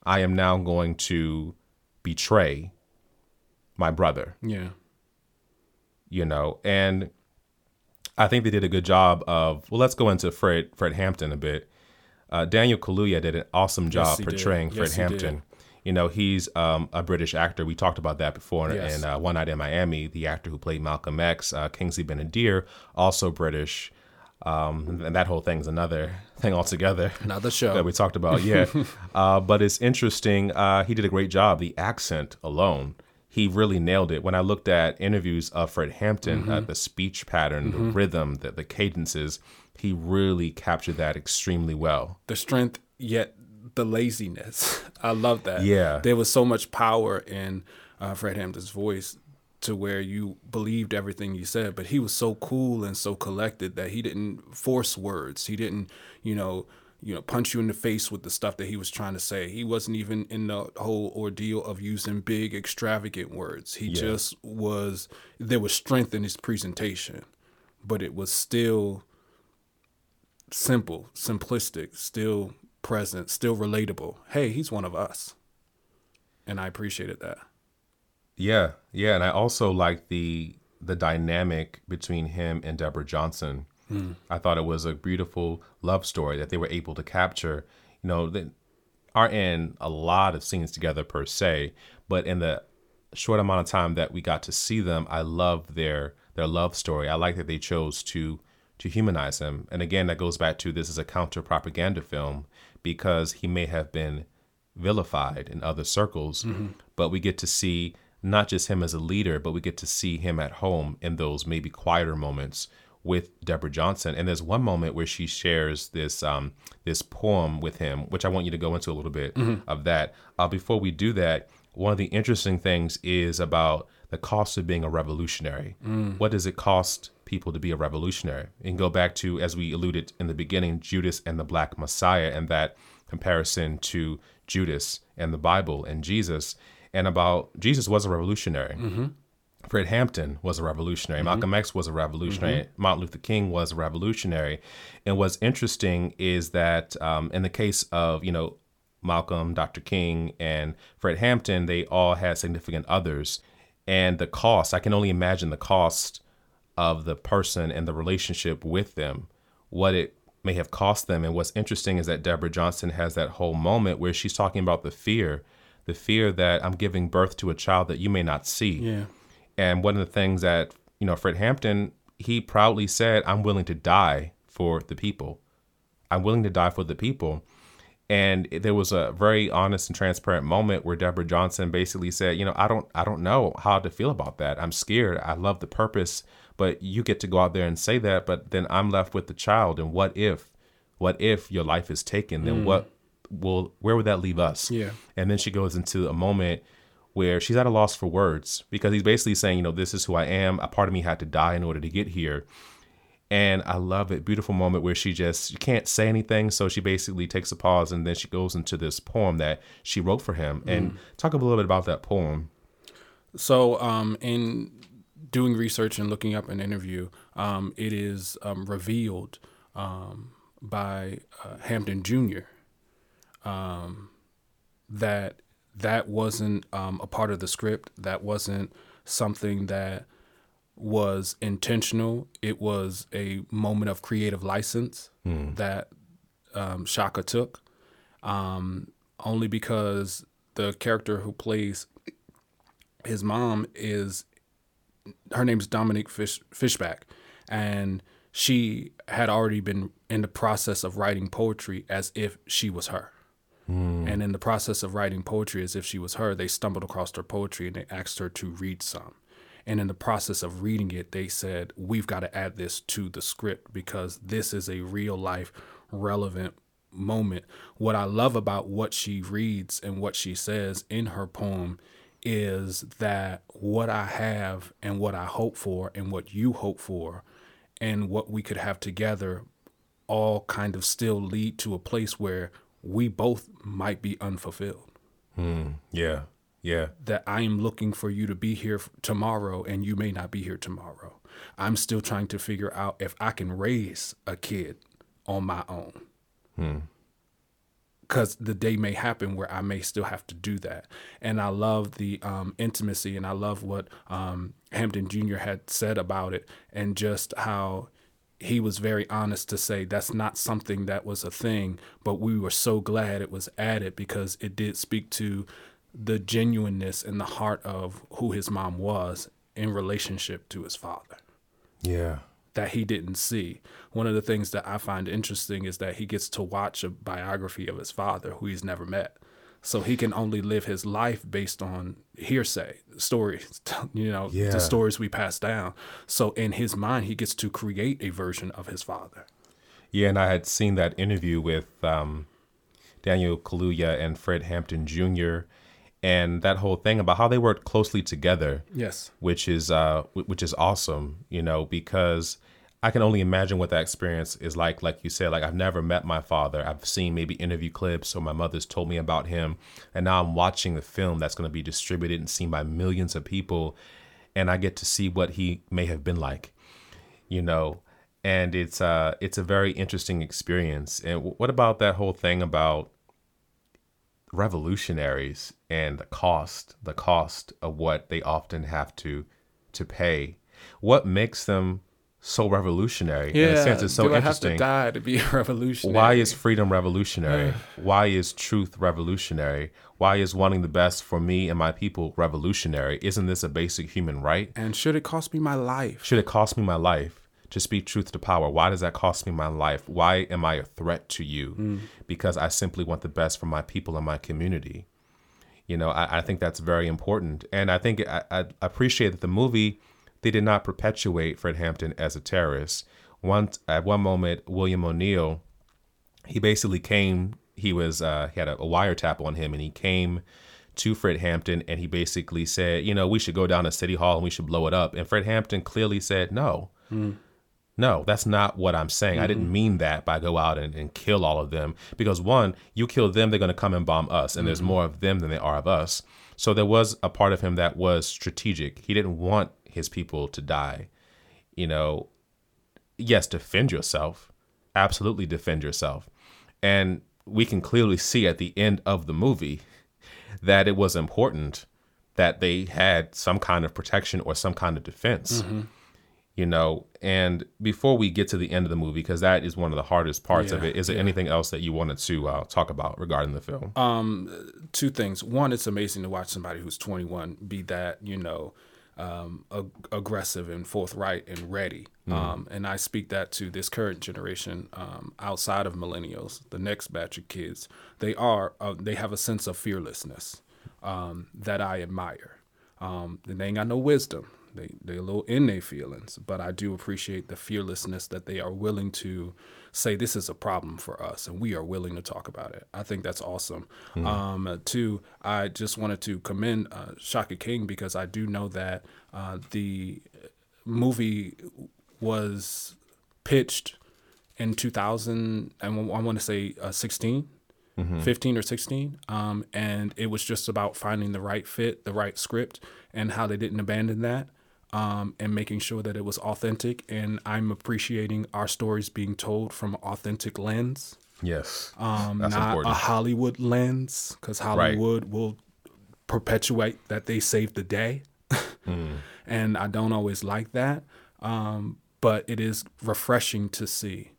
I am now going to betray my brother, Yeah. you know, and I think they did a good job of, well, let's go into Fred, Fred Hampton a bit. Uh, Daniel Kaluuya did an awesome job did. portraying Fred Yes. Hampton. You know, he's um, a British actor. We talked about that before in, Yes. in uh, One Night in Miami. The actor who played Malcolm X, uh, Kingsley Ben-Adir, also British. Um, and that whole thing's another thing altogether Another show. that we talked about. Yeah, uh, but it's interesting. Uh, he did a great job. The accent alone, he really nailed it. When I looked at interviews of Fred Hampton, uh, the speech pattern, the rhythm, the, the cadences, he really captured that extremely well. the strength yet the laziness. I love that. Yeah. There was so much power in uh, Fred Hampton's voice to where you believed everything he said, but he was so cool and so collected that he didn't force words. He didn't, you know, you know, punch you in the face with the stuff that he was trying to say. He wasn't even in the whole ordeal of using big, extravagant words. He just was. There was strength in his presentation, but it was still simple, simplistic, still present, still relatable. Hey, he's one of us. And I appreciated that. Yeah, yeah, and I also like the the dynamic between him and Deborah Johnson. Hmm. I thought it was a beautiful love story that they were able to capture. You know, they aren't in a lot of scenes together per se, but in the short amount of time that we got to see them, I loved their their love story. I like that they chose to to humanize him. And again, that goes back to this is a counter propaganda film because he may have been vilified in other circles, mm-hmm. but we get to see not just him as a leader, but we get to see him at home in those maybe quieter moments with Deborah Johnson. And there's one moment where she shares this um, this poem with him, which I want you to go into a little bit of that. Uh, before we do that, one of the interesting things is about the cost of being a revolutionary. What does it cost people to be a revolutionary? And go back to, as we alluded in the beginning, Judas and the Black Messiah, and that comparison to Judas and the Bible and Jesus, and about Jesus was a revolutionary. Mm-hmm. Fred Hampton was a revolutionary. Mm-hmm. Malcolm X was a revolutionary. Mm-hmm. Martin Luther King was a revolutionary. And what's interesting is that um, in the case of, you know, Malcolm, Dr. King, and Fred Hampton, they all had significant others. And the cost, I can only imagine the cost of the person and the relationship with them, what it may have cost them. And what's interesting is that Deborah Johnson has that whole moment where she's talking about the fear, the fear that I'm giving birth to a child that you may not see. Yeah. And one of the things that, you know, Fred Hampton, he proudly said, I'm willing to die for the people. I'm willing to die for the people. And there was a very honest and transparent moment where Deborah Johnson basically said, you know, I don't I don't know how to feel about that. I'm scared. I love the purpose, but you get to go out there and say that, but then I'm left with the child and what if what if your life is taken? Then mm. what will where would that leave us? Yeah. And then she goes into a moment where she's at a loss for words because he's basically saying, you know, this is who I am. A part of me had to die in order to get here. And I love it. Beautiful moment where she just she can't say anything, so she basically takes a pause and then she goes into this poem that she wrote for him. And talk a little bit about that poem. So, um, in doing research and looking up an interview, um, it is um, revealed um, by uh, Hampton Jr. um, that that wasn't um, a part of the script. That wasn't something that was intentional. It was a moment of creative license that um, Shaka took, um, only because the character who plays his mom is her name's Dominique Fish, Fishback, and she had already been in the process of writing poetry as if she was her. And in the process of writing poetry as if she was her, they stumbled across her poetry and they asked her to read some. And in the process of reading it, they said, We've got to add this to the script because this is a real life, relevant moment. What I love about what she reads and what she says in her poem is that what I have and what I hope for and what you hope for and what we could have together all kind of still lead to a place where we both might be unfulfilled. Yeah. Yeah. That I am looking for you to be here tomorrow and you may not be here tomorrow. I'm still trying to figure out if I can raise a kid on my own. Because the day may happen where I may still have to do that. And I love the um, intimacy and I love what um, Hampton Jr. had said about it and just how he was very honest to say that's not something that was a thing, but we were so glad it was added because it did speak to the genuineness and the heart of who his mom was in relationship to his father Yeah. that he didn't see. One of the things that I find interesting is that he gets to watch a biography of his father who he's never met. So he can only live his life based on hearsay, stories, you know, Yeah. the stories we pass down. So in his mind, he gets to create a version of his father. Yeah, and I had seen that interview with um, Daniel Kaluuya and Fred Hampton Jr. and that whole thing about how they worked closely together, Yes. which is uh, which is awesome, you know, because I can only imagine what that experience is like. Like you said, like I've never met my father. I've seen maybe interview clips or my mother's told me about him, and now I'm watching the film that's going to be distributed and seen by millions of people, and I get to see what he may have been like you know and it's uh it's a very interesting experience and what about that whole thing about revolutionaries and the cost the cost of what they often have to to pay what makes them so revolutionary in a sense it's so do I have interesting to die to be a revolutionary? why is freedom revolutionary? Why is truth revolutionary? Why is wanting the best for me and my people revolutionary? Isn't this a basic human right? and should it cost me my life? Should it cost me my life to speak truth to power? Why does that cost me my life? Why am I a threat to you? Mm. Because I simply want the best for my people and my community. You know, I, I think that's very important. And I think I, I appreciate that the movie, they did not perpetuate Fred Hampton as a terrorist. Once, at one moment, William O'Neill, he basically came, he was, uh, he had a, a wiretap on him and he came to Fred Hampton and he basically said, you know, we should go down to City Hall and we should blow it up. And Fred Hampton clearly said, no, no, that's not what I'm saying. I didn't mean that by go out and, and kill all of them. Because one, you kill them, they're going to come and bomb us. And there's more of them than there are of us. So there was a part of him that was strategic. He didn't want his people to die. You know, yes, defend yourself. Absolutely defend yourself. And we can clearly see at the end of the movie that it was important that they had some kind of protection or some kind of defense you know and before we get to the end of the movie because that is one of the hardest parts of it is there anything else that you wanted to uh, talk about regarding the film two things. One, it's amazing to watch somebody who's 21 be that, you know, um, ag- aggressive and forthright and ready. Um, and I speak that to this current generation um, outside of millennials, the next batch of kids. They are, uh, they have a sense of fearlessness um, that I admire. Um, and they ain't got no wisdom. They they a little in their feelings, but I do appreciate the fearlessness that they are willing to say this is a problem for us, and we are willing to talk about it. I think that's awesome. Um, uh, two, I just wanted to commend uh, Shaka King because I do know that uh, the movie was pitched in 2000 and I want to say uh, 16 15 or 16 um, and it was just about finding the right fit the right script and how they didn't abandon that um, and making sure that it was authentic and i'm appreciating our stories being told from an authentic lens Yes. um, not important. a Hollywood lens, because Hollywood will perpetuate that they saved the day, Mm. and I don't always like that. Um, but it is refreshing to see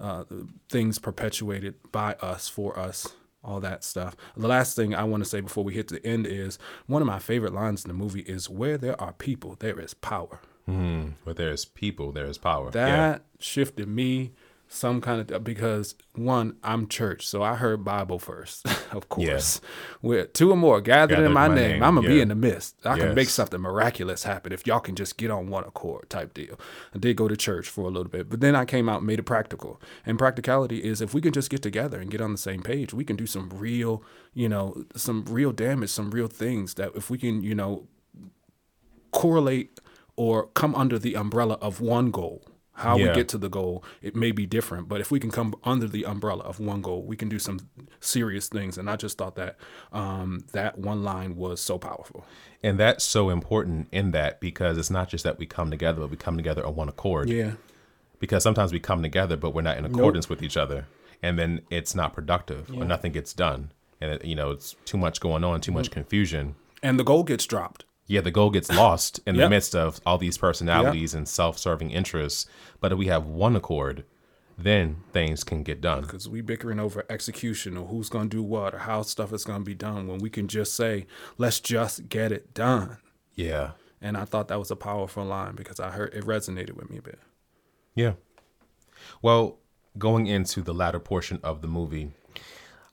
uh, things perpetuated by us, for us, all that stuff. The last thing I want to say before we hit the end is one of my favorite lines in the movie is "Where there are people, there is power." Mm. But there's people, there's power. That yeah. shifted me some kind of uh, because one, I'm church, so I heard Bible first, of course. With two or more gathered, Gathered in my my name, name, I'm gonna be in the midst. I can make something miraculous happen if y'all can just get on one accord, type deal. I did go to church for a little bit, but then I came out and made it practical. And practicality is if we can just get together and get on the same page, we can do some real, you know, some real damage, some real things that if we can, you know, correlate or come under the umbrella of one goal. How Yeah. we get to the goal, it may be different, but if we can come under the umbrella of one goal, we can do some serious things. And I just thought that um, that one line was so powerful. And that's so important in that because it's not just that we come together, but we come together on one accord. Yeah, Because sometimes we come together, but we're not in accordance with each other. And then it's not productive or nothing gets done. And, it, you know, it's too much going on, too Mm-hmm. much confusion. and the goal gets dropped. Yeah, the goal gets lost in the midst of all these personalities and self serving interests. But if we have one accord, then things can get done. because we bickering over execution or who's going to do what or how stuff is going to be done when we can just say, let's just get it done. Yeah. And I thought that was a powerful line because I heard it resonated with me a bit. Yeah. Well, going into the latter portion of the movie,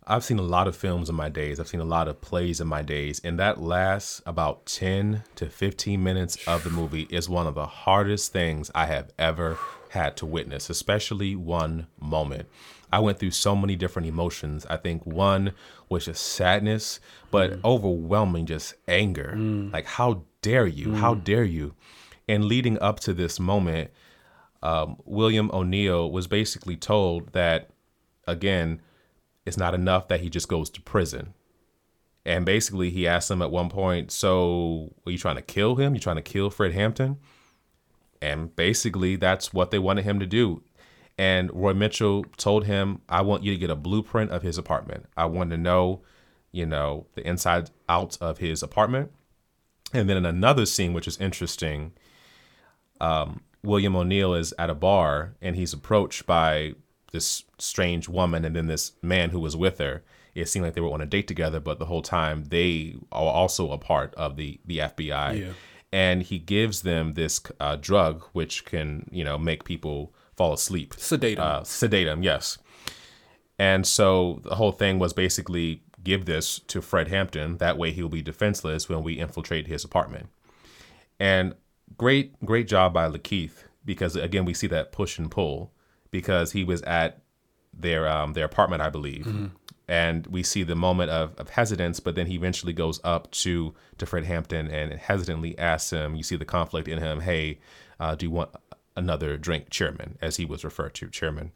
I've seen a lot of films in my days. I've seen a lot of plays in my days. And that last about 10 to 15 minutes of the movie is one of the hardest things I have ever had to witness, especially one moment. I went through so many different emotions. I think one was just sadness, but mm. overwhelming just anger. Mm. Like, how dare you? How mm. dare you? And leading up to this moment, um, William O'Neill was basically told that, again, it's not enough that he just goes to prison. And basically, he asked him at one point, So, are you trying to kill him? You trying to kill Fred Hampton? And basically, that's what they wanted him to do. And Roy Mitchell told him, I want you to get a blueprint of his apartment. I want to know, you know, the inside out of his apartment. And then in another scene, which is interesting, um, William O'Neill is at a bar and he's approached by this strange woman and then this man who was with her. It seemed like they were on a date together, but the whole time they are also a part of the the FBI. Yeah. And he gives them this uh, drug which can you know make people fall asleep. Sedate 'em. Uh, sedate yes. And so the whole thing was basically give this to Fred Hampton. That way he'll be defenseless when we infiltrate his apartment. And great, great job by Lakeith because again we see that push and pull because he was at their um, their apartment, I believe, and we see the moment of, of hesitance, but then he eventually goes up to to Fred Hampton and hesitantly asks him. You see the conflict in him. Hey, uh, do you want another drink, Chairman, as he was referred to, Chairman?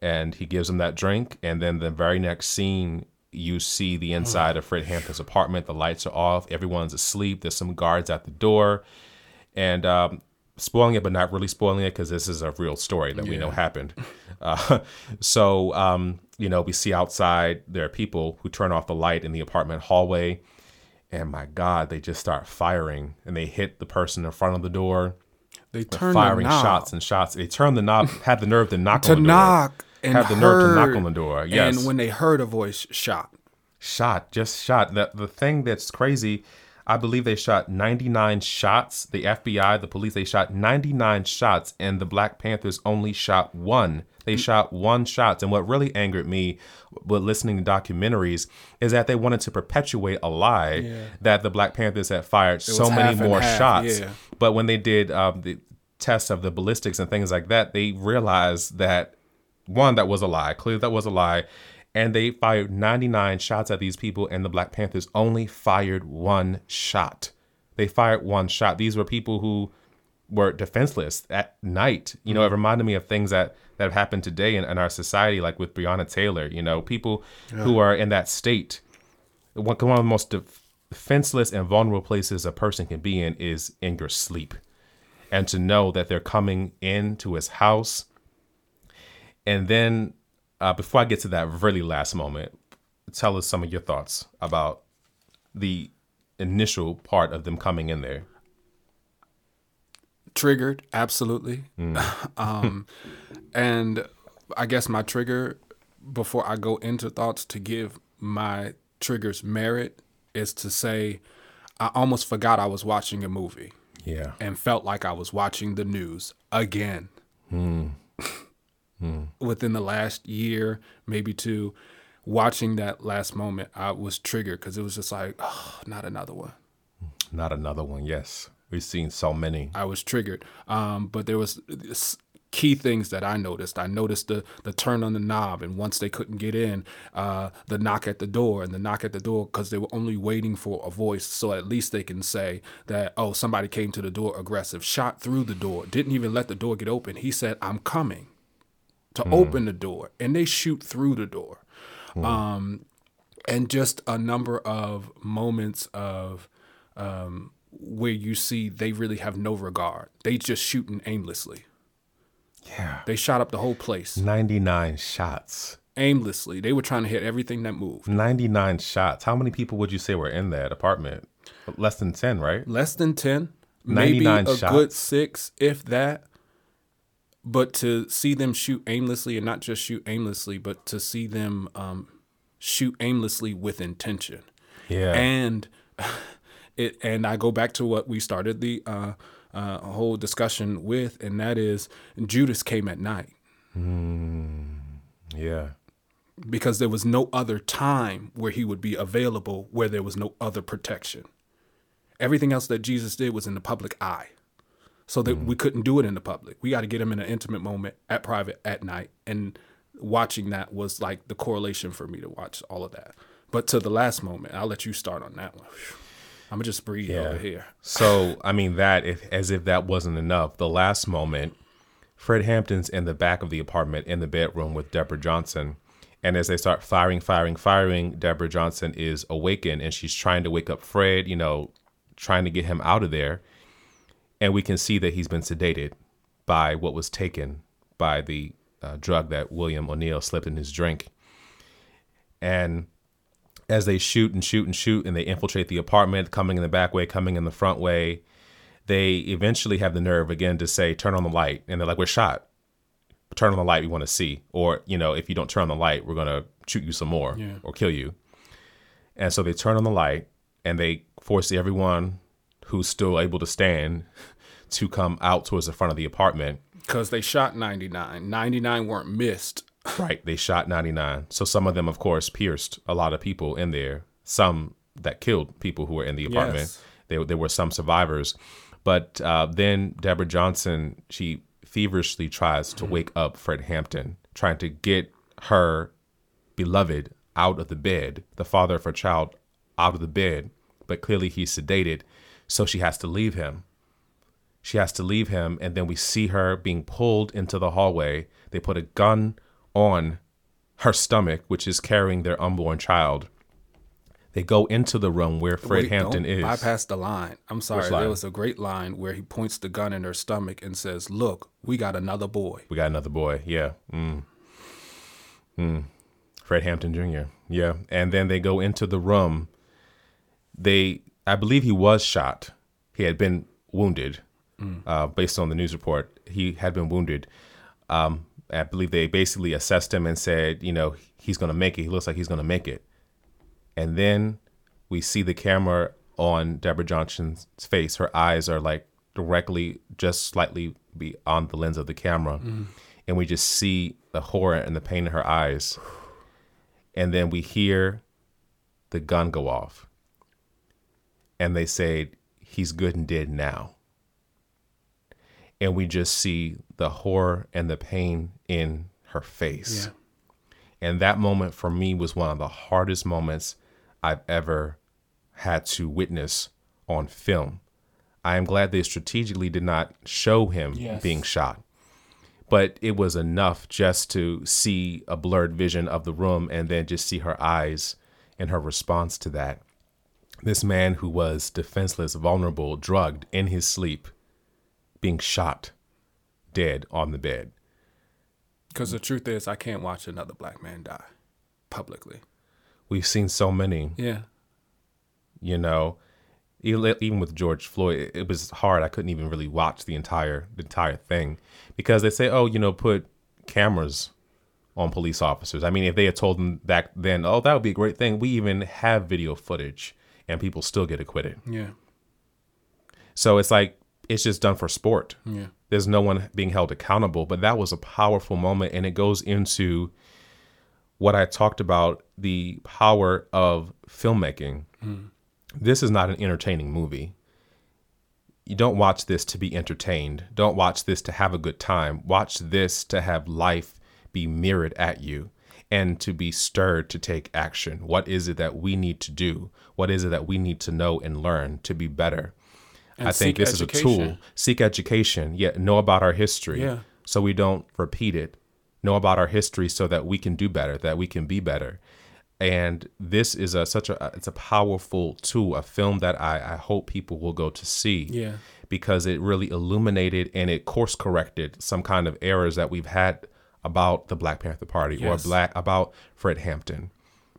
And he gives him that drink, and then the very next scene. You see the inside of Fred Hampton's apartment. The lights are off. Everyone's asleep. There's some guards at the door and um, spoiling it, but not really spoiling it because this is a real story that we know happened. Uh, so, um, you know, we see outside there are people who turn off the light in the apartment hallway, and my God, they just start firing and they hit the person in front of the door, They turned firing the knob shots and shots. They turn the knob, had the nerve to knock to on the door. knock and Had the nerve to knock on the door. Yes. And when they heard a voice, shot. shot, just shot. The the thing that's crazy, I believe they shot 99 shots. The FBI, the police, they shot 99 shots, and the Black Panthers only shot one. They shot one shot. And what really angered me with listening to documentaries is that they wanted to perpetuate a lie that the Black Panthers had fired so many more half, shots. yeah. But when they did um, the tests of the ballistics and things like that, they realized that one that was a lie clearly that was a lie and they fired 99 shots at these people and the black panthers only fired one shot. They fired one shot. These were people who were defenseless at night you know mm-hmm. it reminded me of things that that have happened today in, in our society like with breonna taylor you know people who are in that state. One, one of the most def- defenseless and vulnerable places a person can be in is in your sleep. And to know that they're coming into his house and then uh, before I get to that really last moment, tell us some of your thoughts about the initial part of them coming in there. Triggered, absolutely. um, and I guess my trigger before I go into thoughts to give my triggers merit is to say I almost forgot I was watching a movie Yeah. and felt like I was watching the news again. Within the last year, maybe two, watching that last moment, I was triggered because it was just like, oh, not another one. Not another one. Yes. We've seen so many. I was triggered. Um, but there was key things that I noticed. I noticed the the turn on the knob, and once they couldn't get in, uh, the knock at the door, and the knock at the door because they were only waiting for a voice, so at least they can say that oh somebody came to the door aggressive, shot through the door, didn't even let the door get open. He said I'm coming to open the door, and they shoot through the door. Um, and just a number of moments of um, where you see they really have no regard. They just shooting aimlessly. Yeah. They shot up the whole place 99 shots. aimlessly. They were trying to hit everything that moved. 99 shots. How many people would you say were in that apartment? Less than 10, right? Less than ten, 99 maybe a shots. good six, if that. But to see them shoot aimlessly, and not just shoot aimlessly, but to see them um, shoot aimlessly with intention. Yeah. and it and I go back to what we started the uh, uh, whole discussion with, and that is Judas came at night Mm, yeah. because there was no other time where he would be available where there was no other protection. Everything else that Jesus did was in the public eye. So that mm-hmm. we couldn't do it in the public. We got to get him in an intimate moment at private at night. And watching that was like the correlation for me to watch all of that. But to the last moment, I'll let you start on that one. I'm gonna just breathe over here. So, I mean, that, if, as if that wasn't enough, the last moment, Fred Hampton's in the back of the apartment in the bedroom with Deborah Johnson. And as they start firing, firing, firing, Deborah Johnson is awakened and she's trying to wake up Fred, you know, trying to get him out of there. And we can see that he's been sedated by what was taken by the uh, drug that William O'Neill slipped in his drink. And as they shoot and shoot and shoot and they infiltrate the apartment, coming in the back way, coming in the front way, they eventually have the nerve again to say, turn on the light. And they're like, we're shot. Turn on the light, we want to see. Or, you know, if you don't turn on the light, we're going to shoot you some more Yeah. or kill you. And so they turn on the light and they force everyone who's still able to stand to come out towards the front of the apartment. Because they shot 99. 99 weren't missed. Right. They shot 99. So some of them, of course, pierced a lot of people in there. Some that killed people who were in the apartment. Yes. There, there were some survivors. But uh, then Deborah Johnson, she feverishly tries to wake up Fred Hampton, trying to get her beloved out of the bed, the father of her child out of the bed. But clearly he's sedated. So she has to leave him. She has to leave him, and then we see her being pulled into the hallway. They put a gun on her stomach, which is carrying their unborn child. They go into the room where Fred Wait, Hampton is. Bypass the line. I'm sorry. line? There was a great line where he points the gun in her stomach and says, Look, we got another boy. We got another boy. Yeah. Mm. Mm. Fred Hampton Jr. Yeah. And then they go into the room. They, I believe he was shot. He had been wounded, uh, based on the news report. He had been wounded. Um, I believe they basically assessed him and said, you know, he's going to make it. He looks like he's going to make it. And then we see the camera on Deborah Johnson's face. Her eyes are like directly, just slightly beyond the lens of the camera. And we just see the horror and the pain in her eyes. And then we hear the gun go off. And they say, he's good and dead now. And we just see the horror and the pain in her face. Yeah. And that moment for me was one of the hardest moments I've ever had to witness on film. I am glad they strategically did not show him Yes. being shot. But it was enough just to see a blurred vision of the room and then just see her eyes and her response to that. This man who was defenseless, vulnerable, drugged in his sleep, being shot dead on the bed Because the truth is, I can't watch another black man die publicly. We've seen so many, Yeah. you know, even with George Floyd, it- it was hard. I couldn't even really watch the entire the entire thing because they say, oh, you know, put cameras on police officers. I mean, if they had told them back then, oh, that would be a great thing. We even have video footage, and people still get acquitted. Yeah. So it's like it's just done for sport. Yeah. There's no one being held accountable, but that was a powerful moment, and it goes into what I talked about the power of filmmaking. Hmm. This is not an entertaining movie. You don't watch this to be entertained. Don't watch this to have a good time. Watch this to have life be mirrored at you and to be stirred to take action. What is it that we need to do? What is it that we need to know and learn to be better? And I think this is a tool. Seek education. Yeah, know about our history. Yeah. So we don't repeat it. Know about our history so that we can do better, that we can be better. And this is a such a it's a powerful tool, a film that I, I hope people will go to see. Yeah. Because it really illuminated and it course corrected some kind of errors that we've had about the Black Panther Party Yes. or black about Fred Hampton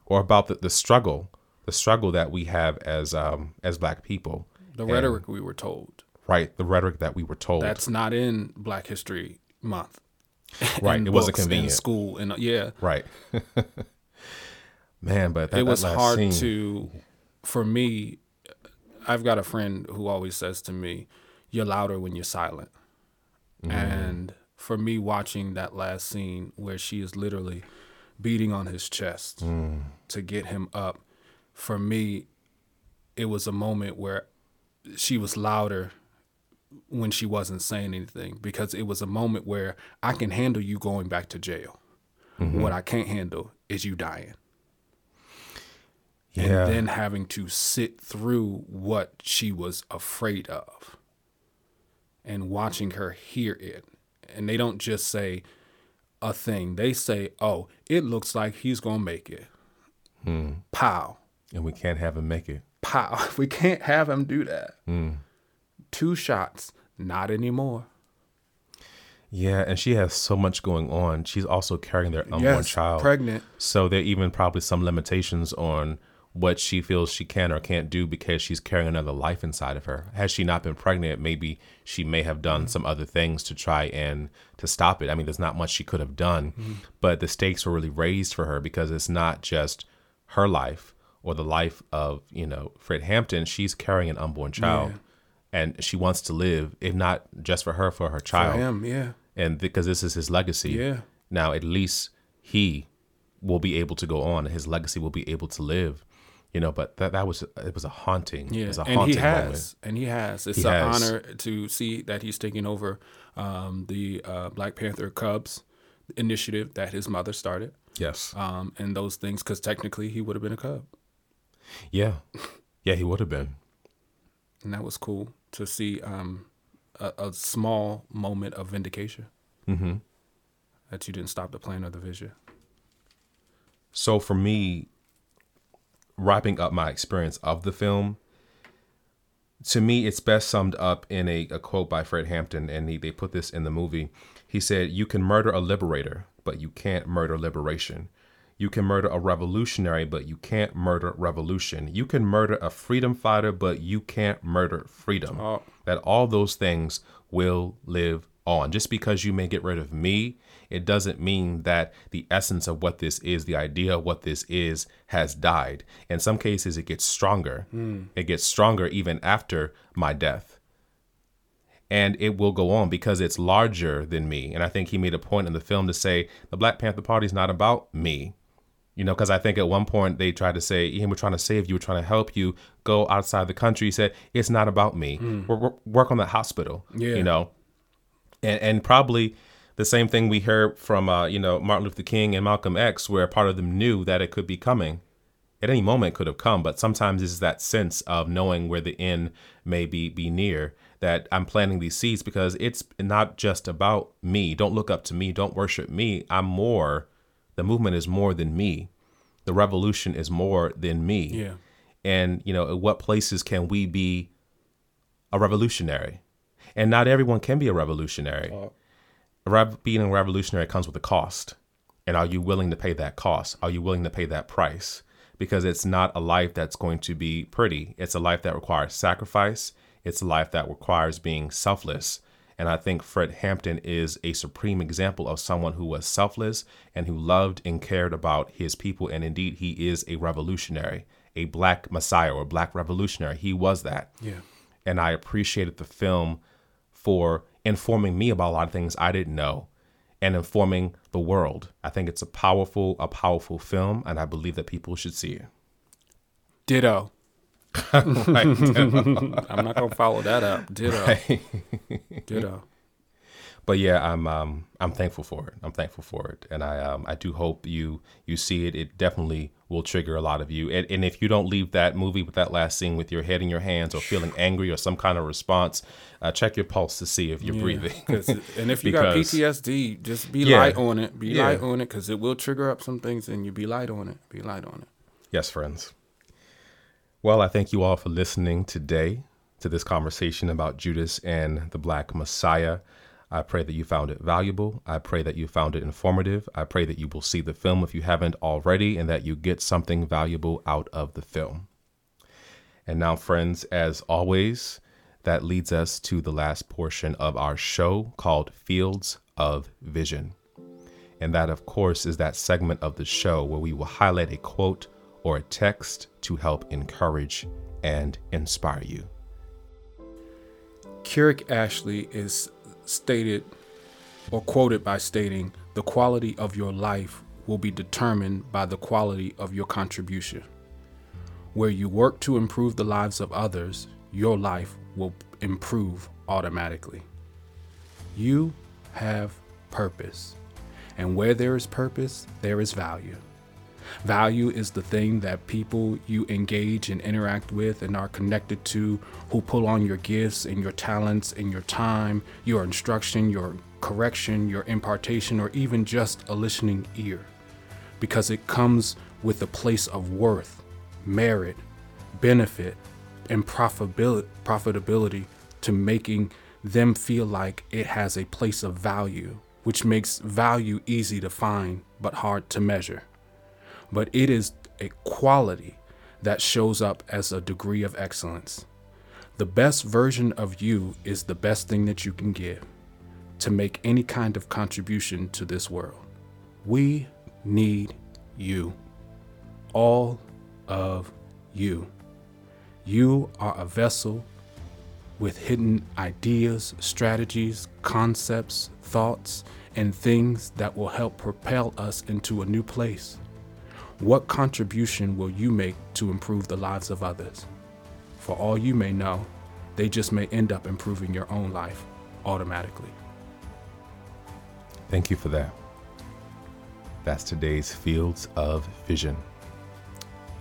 or about the, the struggle, the struggle that we have as um as black people. The rhetoric we were told. Right. The rhetoric that we were told. That's not in Black History Month. right. It wasn't books, in convenient. school and yeah. Right. Man, but that, it was hard scene- to for me i've got a friend who always says to me you're louder when you're silent Mm-hmm. and for me watching that last scene where she is literally beating on his chest Mm. to get him up for me it was a moment where she was louder when she wasn't saying anything because it was a moment where i can handle you going back to jail Mm-hmm. what i can't handle is you dying Yeah. and then having to sit through what she was afraid of and watching her hear it. And they don't just say a thing, they say, oh, it looks like he's going to make it. Hmm. Pow, and we can't have him make it. Pow. We can't have him do that. Hmm. Two shots, not anymore. Yeah, and she has so much going on. She's also carrying their unborn yes, child. pregnant. So there are even probably some limitations on what she feels she can or can't do because she's carrying another life inside of her. Had she not been pregnant, maybe she may have done some other things to try and to stop it. I mean, there's not much she could have done, but the stakes were really raised for her because it's not just her life or the life of, you know, Fred Hampton. She's carrying an unborn child. Yeah. And she wants to live, if not just for her, for her For child him, yeah. and because this is his legacy. Yeah. Now at least he will be able to go on. His legacy will be able to live. You know, but that that was it was a haunting. It Yeah, was a and haunting he has, moment. and he has. It's He an has. honor to see that he's taking over um, the uh, Black Panther Cubs initiative that his mother started, Yes. um, and those things. Because technically, he would have been a Cub, Yeah. Yeah, he would have been. and that was cool to see um, a, a small moment of vindication Mm-hmm. that you didn't stop the plan or the vision. So for me, wrapping up my experience of the film, to me, it's best summed up in a, a quote by Fred Hampton, and he, they put this in the movie. He said, You can murder a liberator, but you can't murder liberation. You can murder a revolutionary, but you can't murder revolution. You can murder a freedom fighter, but you can't murder freedom. Oh. That all those things will live on. Just because you may get rid of me, it doesn't mean that the essence of what this is, the idea of what this is, has died. In some cases, it gets stronger. Hmm. It gets stronger even after my death and it will go on because it's larger than me. And I think he made a point in the film to say the Black Panther Party is not about me. You know, because I think at one point they tried to say, Ian, we're trying to save you, we're trying to help you go outside the country. He said, it's not about me. We're, we're- work on the hospital. Yeah. You know, and, and probably the same thing we heard from, uh, you know, Martin Luther King and Malcolm X, where part of them knew that it could be coming at any moment could have come, but sometimes it's that sense of knowing where the end may be be near that I'm planting these seeds because it's not just about me. Don't look up to me. Don't worship me. I'm more. The movement is more than me. The revolution is more than me. Yeah. And you know, at what places can we be a revolutionary? And not everyone can be a revolutionary. Uh, being a revolutionary comes with a cost. And are you willing to pay that cost? Are you willing to pay that price? Because it's not a life that's going to be pretty. It's a life that requires sacrifice. It's a life that requires being selfless. And I think Fred Hampton is a supreme example of someone who was selfless and who loved and cared about his people. And indeed, he is a revolutionary, a black messiah or black revolutionary. He was that. Yeah. And I appreciated the film for informing me about a lot of things I didn't know and informing the world. I think it's a powerful, a powerful film, and I believe that people should see it. Ditto. Right. I'm not gonna follow that up. Ditto. Right. Ditto. But yeah, I'm um, I'm thankful for it. I'm thankful for it, and I um, I do hope you you see it. It definitely will trigger a lot of you. And, and if you don't leave that movie with that last scene with your head in your hands or feeling angry or some kind of response, uh, check your pulse to see if you're yeah, breathing. and if you got PTSD, just be yeah, light on it. Be yeah. light on it because it will trigger up some things, and you be light on it. Be light on it. Yes, friends. Well, I thank you all for listening today to this conversation about Judas and the Black Messiah. I pray that you found it valuable. I pray that you found it informative. I pray that you will see the film if you haven't already and that you get something valuable out of the film. And now, friends, as always, that leads us to the last portion of our show called Fields of Vision. And that, of course, is that segment of the show where we will highlight a quote or a text to help encourage and inspire you. Kerik Ashley is stated or quoted by stating, the quality of your life will be determined by the quality of your contribution. Where you work to improve the lives of others, your life will improve automatically. You have purpose, and where there is purpose, there is value. Value is the thing that people you engage and interact with and are connected to who pull on your gifts and your talents and your time, your instruction, your correction, your impartation, or even just a listening ear. Because it comes with a place of worth, merit, benefit, and profitability to making them feel like it has a place of value, which makes value easy to find but hard to measure but it is a quality that shows up as a degree of excellence. The best version of you is the best thing that you can give to make any kind of contribution to this world. We need you. All of you. You are a vessel with hidden ideas, strategies, concepts, thoughts, and things that will help propel us into a new place. What contribution will you make to improve the lives of others? For all you may know, they just may end up improving your own life automatically. Thank you for that. That's today's Fields of Vision.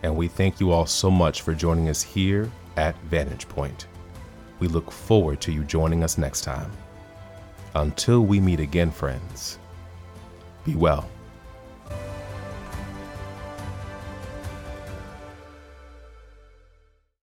And we thank you all so much for joining us here at Vantage Point. We look forward to you joining us next time. Until we meet again, friends, be well.